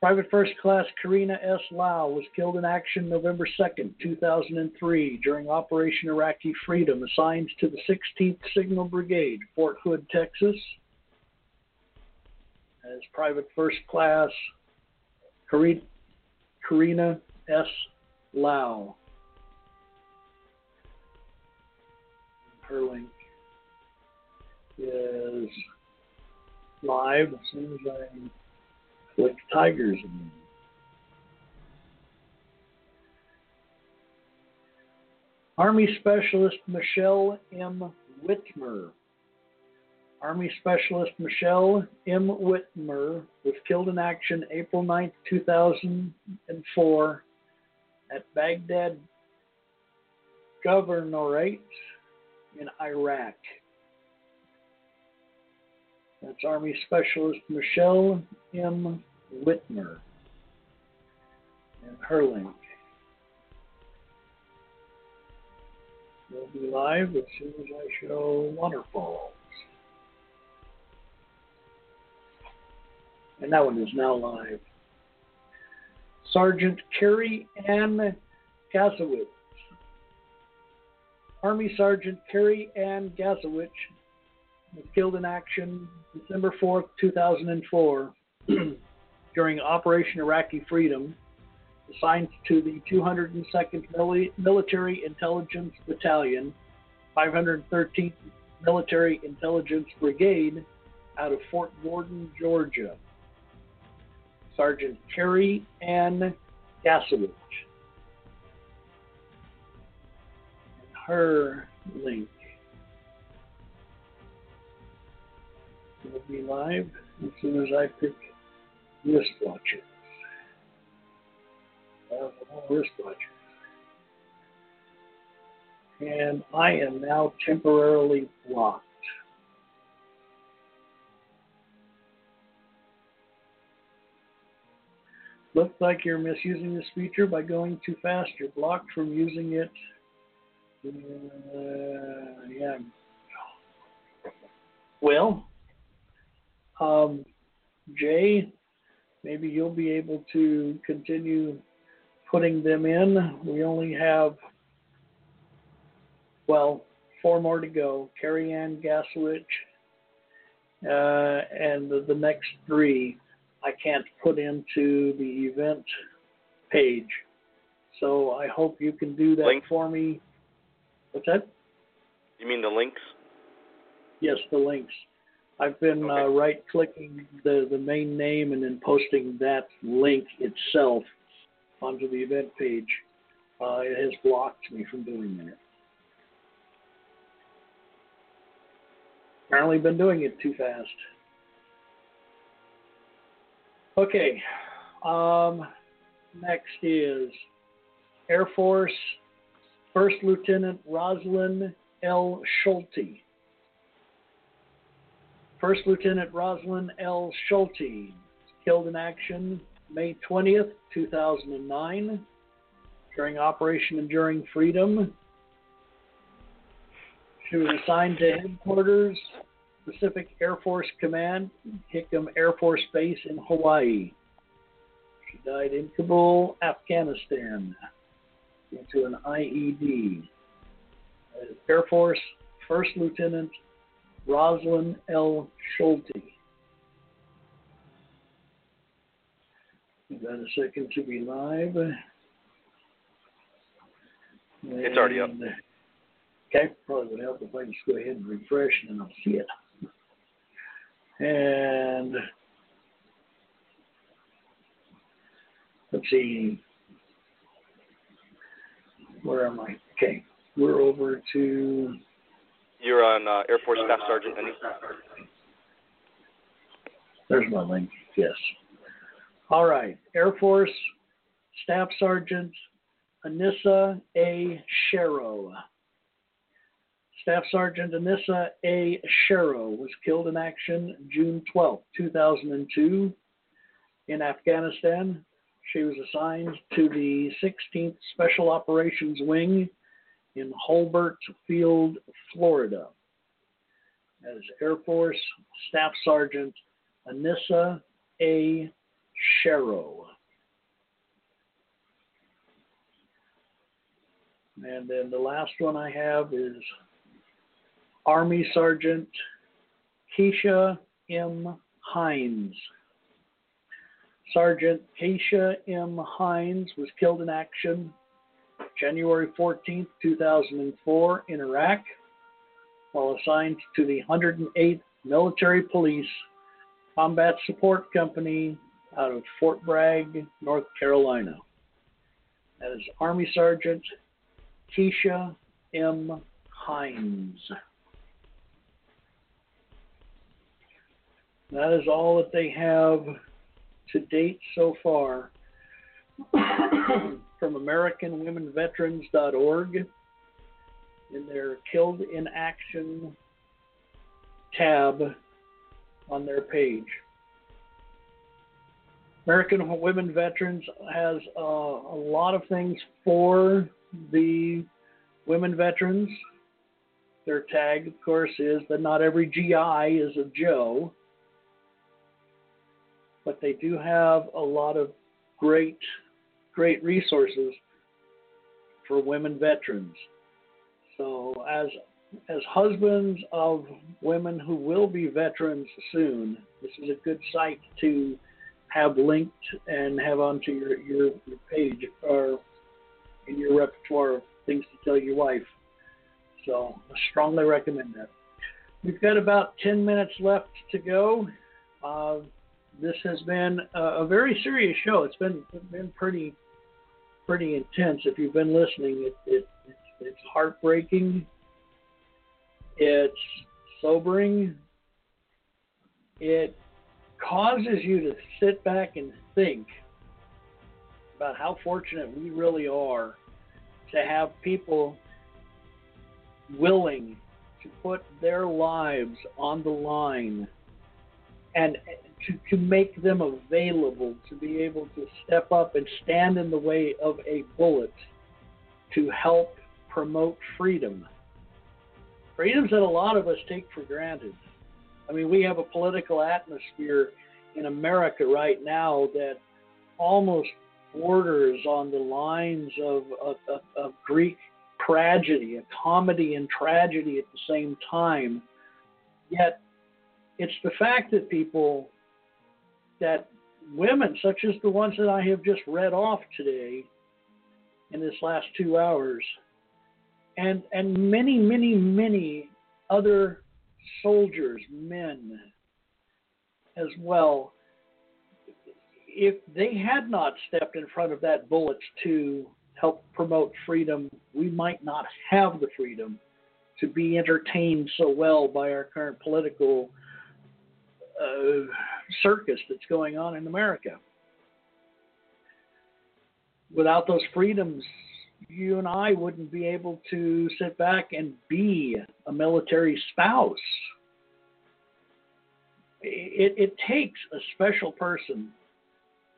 Private First Class Karina S. Lau was killed in action November 2nd, 2003, during Operation Iraqi Freedom, assigned to the 16th Signal Brigade, Fort Hood, Texas. As Private First Class Karina S. Lau. Her link is live as soon as I click Tigers. Army Specialist Michelle M. Witmer. Army Specialist Michelle M. Witmer was killed in action April 9, 2004 at Baghdad Governorate in Iraq. That's Army Specialist Michelle M. Witmer. And her link. We'll be live as soon as I show waterfalls. And that one is now live. Sergeant Carrie Ann Gazowicz. Army Sergeant Carrie Ann Gazowicz was killed in action December 4th, 2004, during Operation Iraqi Freedom, assigned to the 202nd Military Intelligence Battalion, 513th Military Intelligence Brigade, out of Fort Gordon, Georgia. Sergeant Carrie Ann Gasowich. Her link will be live as soon as I pick wristwatches. Wristwatches. And I am now temporarily blocked. Looks like you're misusing this feature by going too fast. You're blocked from using it. Uh, yeah. Well, um, Jay, maybe you'll be able to continue putting them in. We only have, well, four more to go. Carrie Ann Gasowich, uh, and the, the next three I can't put into the event page. So I hope you can do that Link? for me. What's that? You mean the links? Yes, the links. I've been uh, right clicking the, the main name and then posting that link itself onto the event page. Uh, it has blocked me from doing that. Apparently, been doing it too fast. Okay. Um, next is Air Force First Lieutenant Rosalind L. Schulte. First Lieutenant Rosalind L. Schulte killed in action May 20th, 2009, during Operation Enduring Freedom. She was assigned to headquarters, Pacific Air Force Command, Hickam Air Force Base in Hawaii. She died in Kabul, Afghanistan, due to an IED. Air Force First Lieutenant Rosalind L. Schulte. Give that a second to be live. It's already up. And- Okay, probably would help if I just go ahead and refresh and then I'll see it. And let's see, where am I? Okay, we're over to You're on uh, Air Force Staff Sergeant? There's my link. Yes. All right. Air Force Staff Sergeant Anissa A. Shero. Staff Sergeant Anissa A. Shero was killed in action June 12, 2002, in Afghanistan. She was assigned to the 16th Special Operations Wing in Hurlburt Field, Florida, as Air Force Staff Sergeant Anissa A. Shero. And then the last one I have is Army Sergeant Keicia M. Hines. Sergeant Keicia M. Hines was killed in action January 14, 2004, in Iraq, while assigned to the 108th Military Police Combat Support Company out of Fort Bragg, North Carolina. That is Army Sergeant Keicia M. Hines. That is all that they have to date so far from AmericanWomenVeterans.org in their Killed in Action tab on their page. American Women Veterans has uh, a lot of things for the women veterans. Their tag, of course, is that not every GI is a Joe, but they do have a lot of great, great resources for women veterans. So, as as husbands of women who will be veterans soon, this is a good site to have linked and have onto your, your, your page or in your repertoire of things to tell your wife. So I strongly recommend that. We've got about 10 minutes left to go. Uh, this has been a, a very serious show. It's been been pretty pretty intense. If you've been listening, it, it it's, it's heartbreaking. It's sobering. It causes you to sit back and think about how fortunate we really are to have people willing to put their lives on the line and to, to make them available to be able to step up and stand in the way of a bullet to help promote freedom. Freedoms that a lot of us take for granted. I mean, we have a political atmosphere in America right now that almost borders on the lines of, of, of, of Greek tragedy, a comedy and tragedy at the same time. Yet it's the fact that people, that women such as the ones that I have just read off today in this last two hours, and and many, many, many other soldiers, men as well, if they had not stepped in front of that bullet to help promote freedom, we might not have the freedom to be entertained so well by our current political uh, circus that's going on in America. Without those freedoms, you and I wouldn't be able to sit back and be a military spouse. It, it takes a special person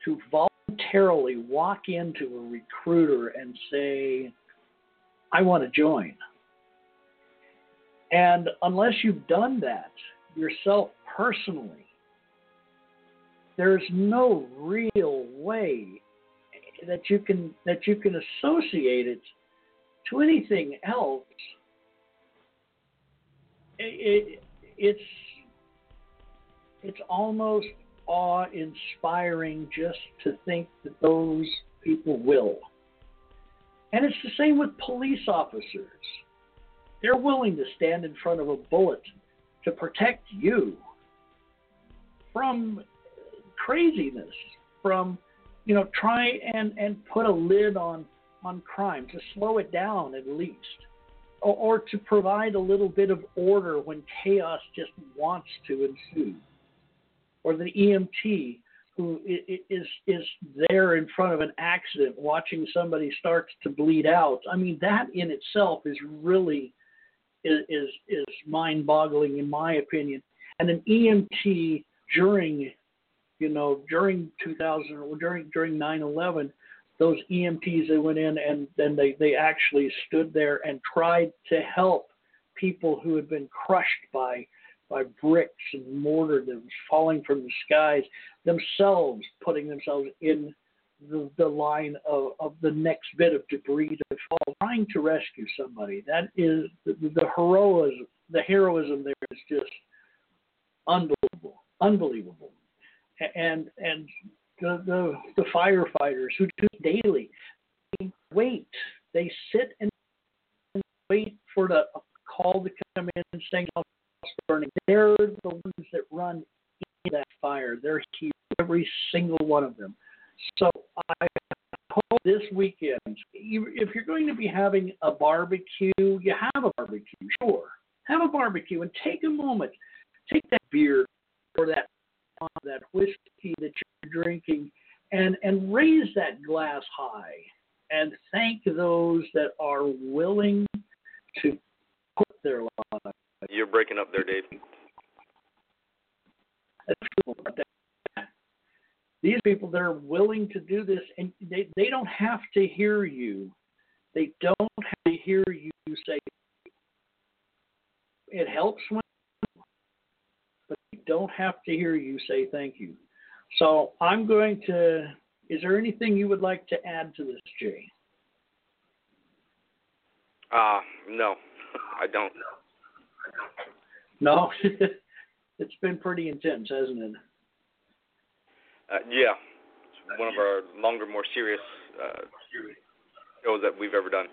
to voluntarily walk into a recruiter and say, I want to join. And unless you've done that yourself personally, there's no real way that you can that you can associate it to anything else. It, it, it's it's almost awe inspiring just to think that those people will. And it's the same with police officers. They're willing to stand in front of a bullet to protect you from craziness, from you know, try and, and put a lid on on crime, to slow it down at least. Or, or to provide a little bit of order when chaos just wants to ensue or the EMT who is is there in front of an accident watching somebody start to bleed out. I mean that in itself is really is is, is mind-boggling in my opinion. And an EMT during you know during 2000 or during during 9/11 those EMTs they went in and then they they actually stood there and tried to help people who had been crushed by by bricks and mortar that was falling from the skies, themselves putting themselves in the, the line of, of the next bit of debris to fall, trying to rescue somebody. That is the, the heroism. The heroism there is just unbelievable, unbelievable. And and the the, the firefighters who do daily, they wait. They sit and wait for the call to come in and saying, burning. They're the ones that run in that fire. They're here, every single one of them. So I hope this weekend, if you're going to be having a barbecue, you have a barbecue, sure. Have a barbecue and take a moment. Take that beer or that that whiskey that you're drinking and and raise that glass high and thank those that are willing to put their lives you're breaking up there, Dave. These people, they're willing to do this, and they, they don't have to hear you. They don't have to hear you say, it helps when, don't have to hear you say thank you. So I'm going to, is there anything you would like to add to this, Jay? Uh, no, I don't. No, it's been pretty intense, hasn't it? Uh, yeah, it's one of our longer, more serious uh, shows that we've ever done.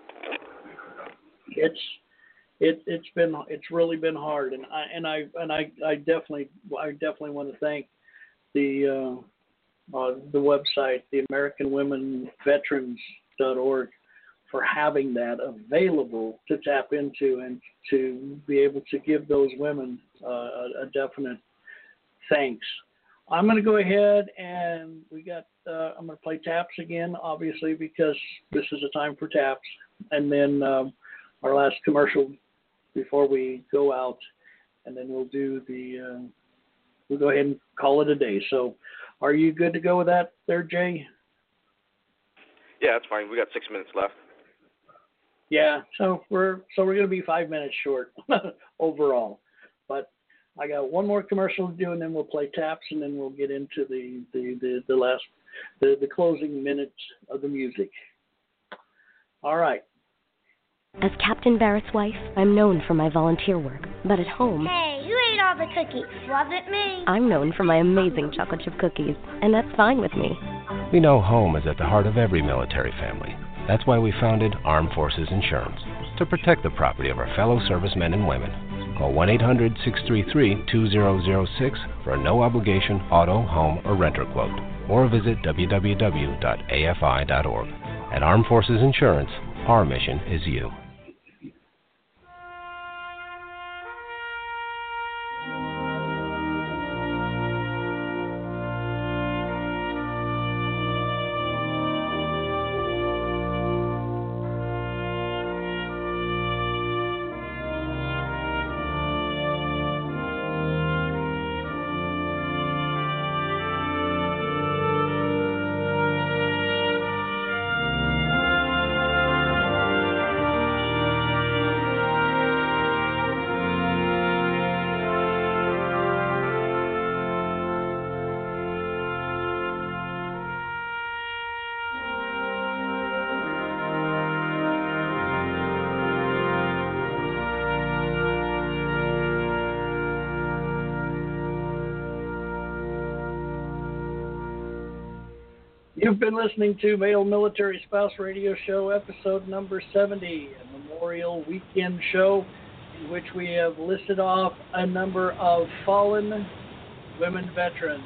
It's it it's been it's really been hard, and I and I and I I definitely I definitely want to thank the uh, uh, the website, the American Women Veterans.org for having that available to tap into and to be able to give those women uh, a, a, definite thanks. I'm going to go ahead and we got. Uh, I'm going to play taps again, obviously, because this is a time for taps, and then um, our last commercial before we go out, and then we'll do the. Uh, we'll go ahead and call it a day. So, are you good to go with that, there, Jay? Yeah, that's fine. We got six minutes left. Yeah, so we're so we're gonna be five minutes short overall, but I got one more commercial to do, and then we'll play taps, and then we'll get into the the the, the last the, the closing minutes of the music. All right. As Captain Barrett's wife, I'm known for my volunteer work, but at home. Hey, you ate all the cookies. Wasn't me. I'm known for my amazing chocolate chip cookies, and that's fine with me. We know home is at the heart of every military family. That's why we founded Armed Forces Insurance, to protect the property of our fellow servicemen and women. Call 1 800 633 2006 for a no obligation auto, home, or renter quote, or visit www.afi.org. At Armed Forces Insurance, our mission is you. Been listening to Male Military Spouse Radio Show, episode number 70, a Memorial Weekend show in which we have listed off a number of fallen women veterans,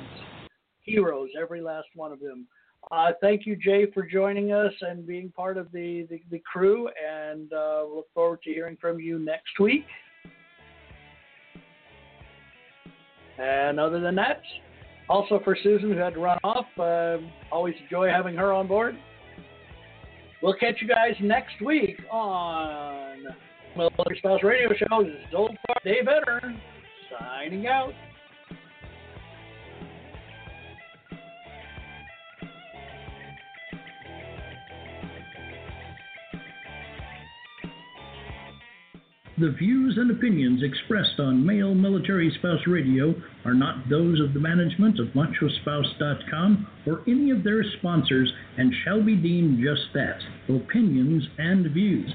heroes, every last one of them. Uh, thank you, Jay, for joining us and being part of the, the, the crew, and uh, look forward to hearing from you next week. And other than that, also for Susan, who had to run off, uh, always enjoy having her on board. We'll catch you guys next week on Military Spouse Radio Show. This is Old Dave Etter signing out. The views and opinions expressed on Male Military Spouse Radio are not those of the management of MachoSpouse.com or any of their sponsors and shall be deemed just that opinions and views.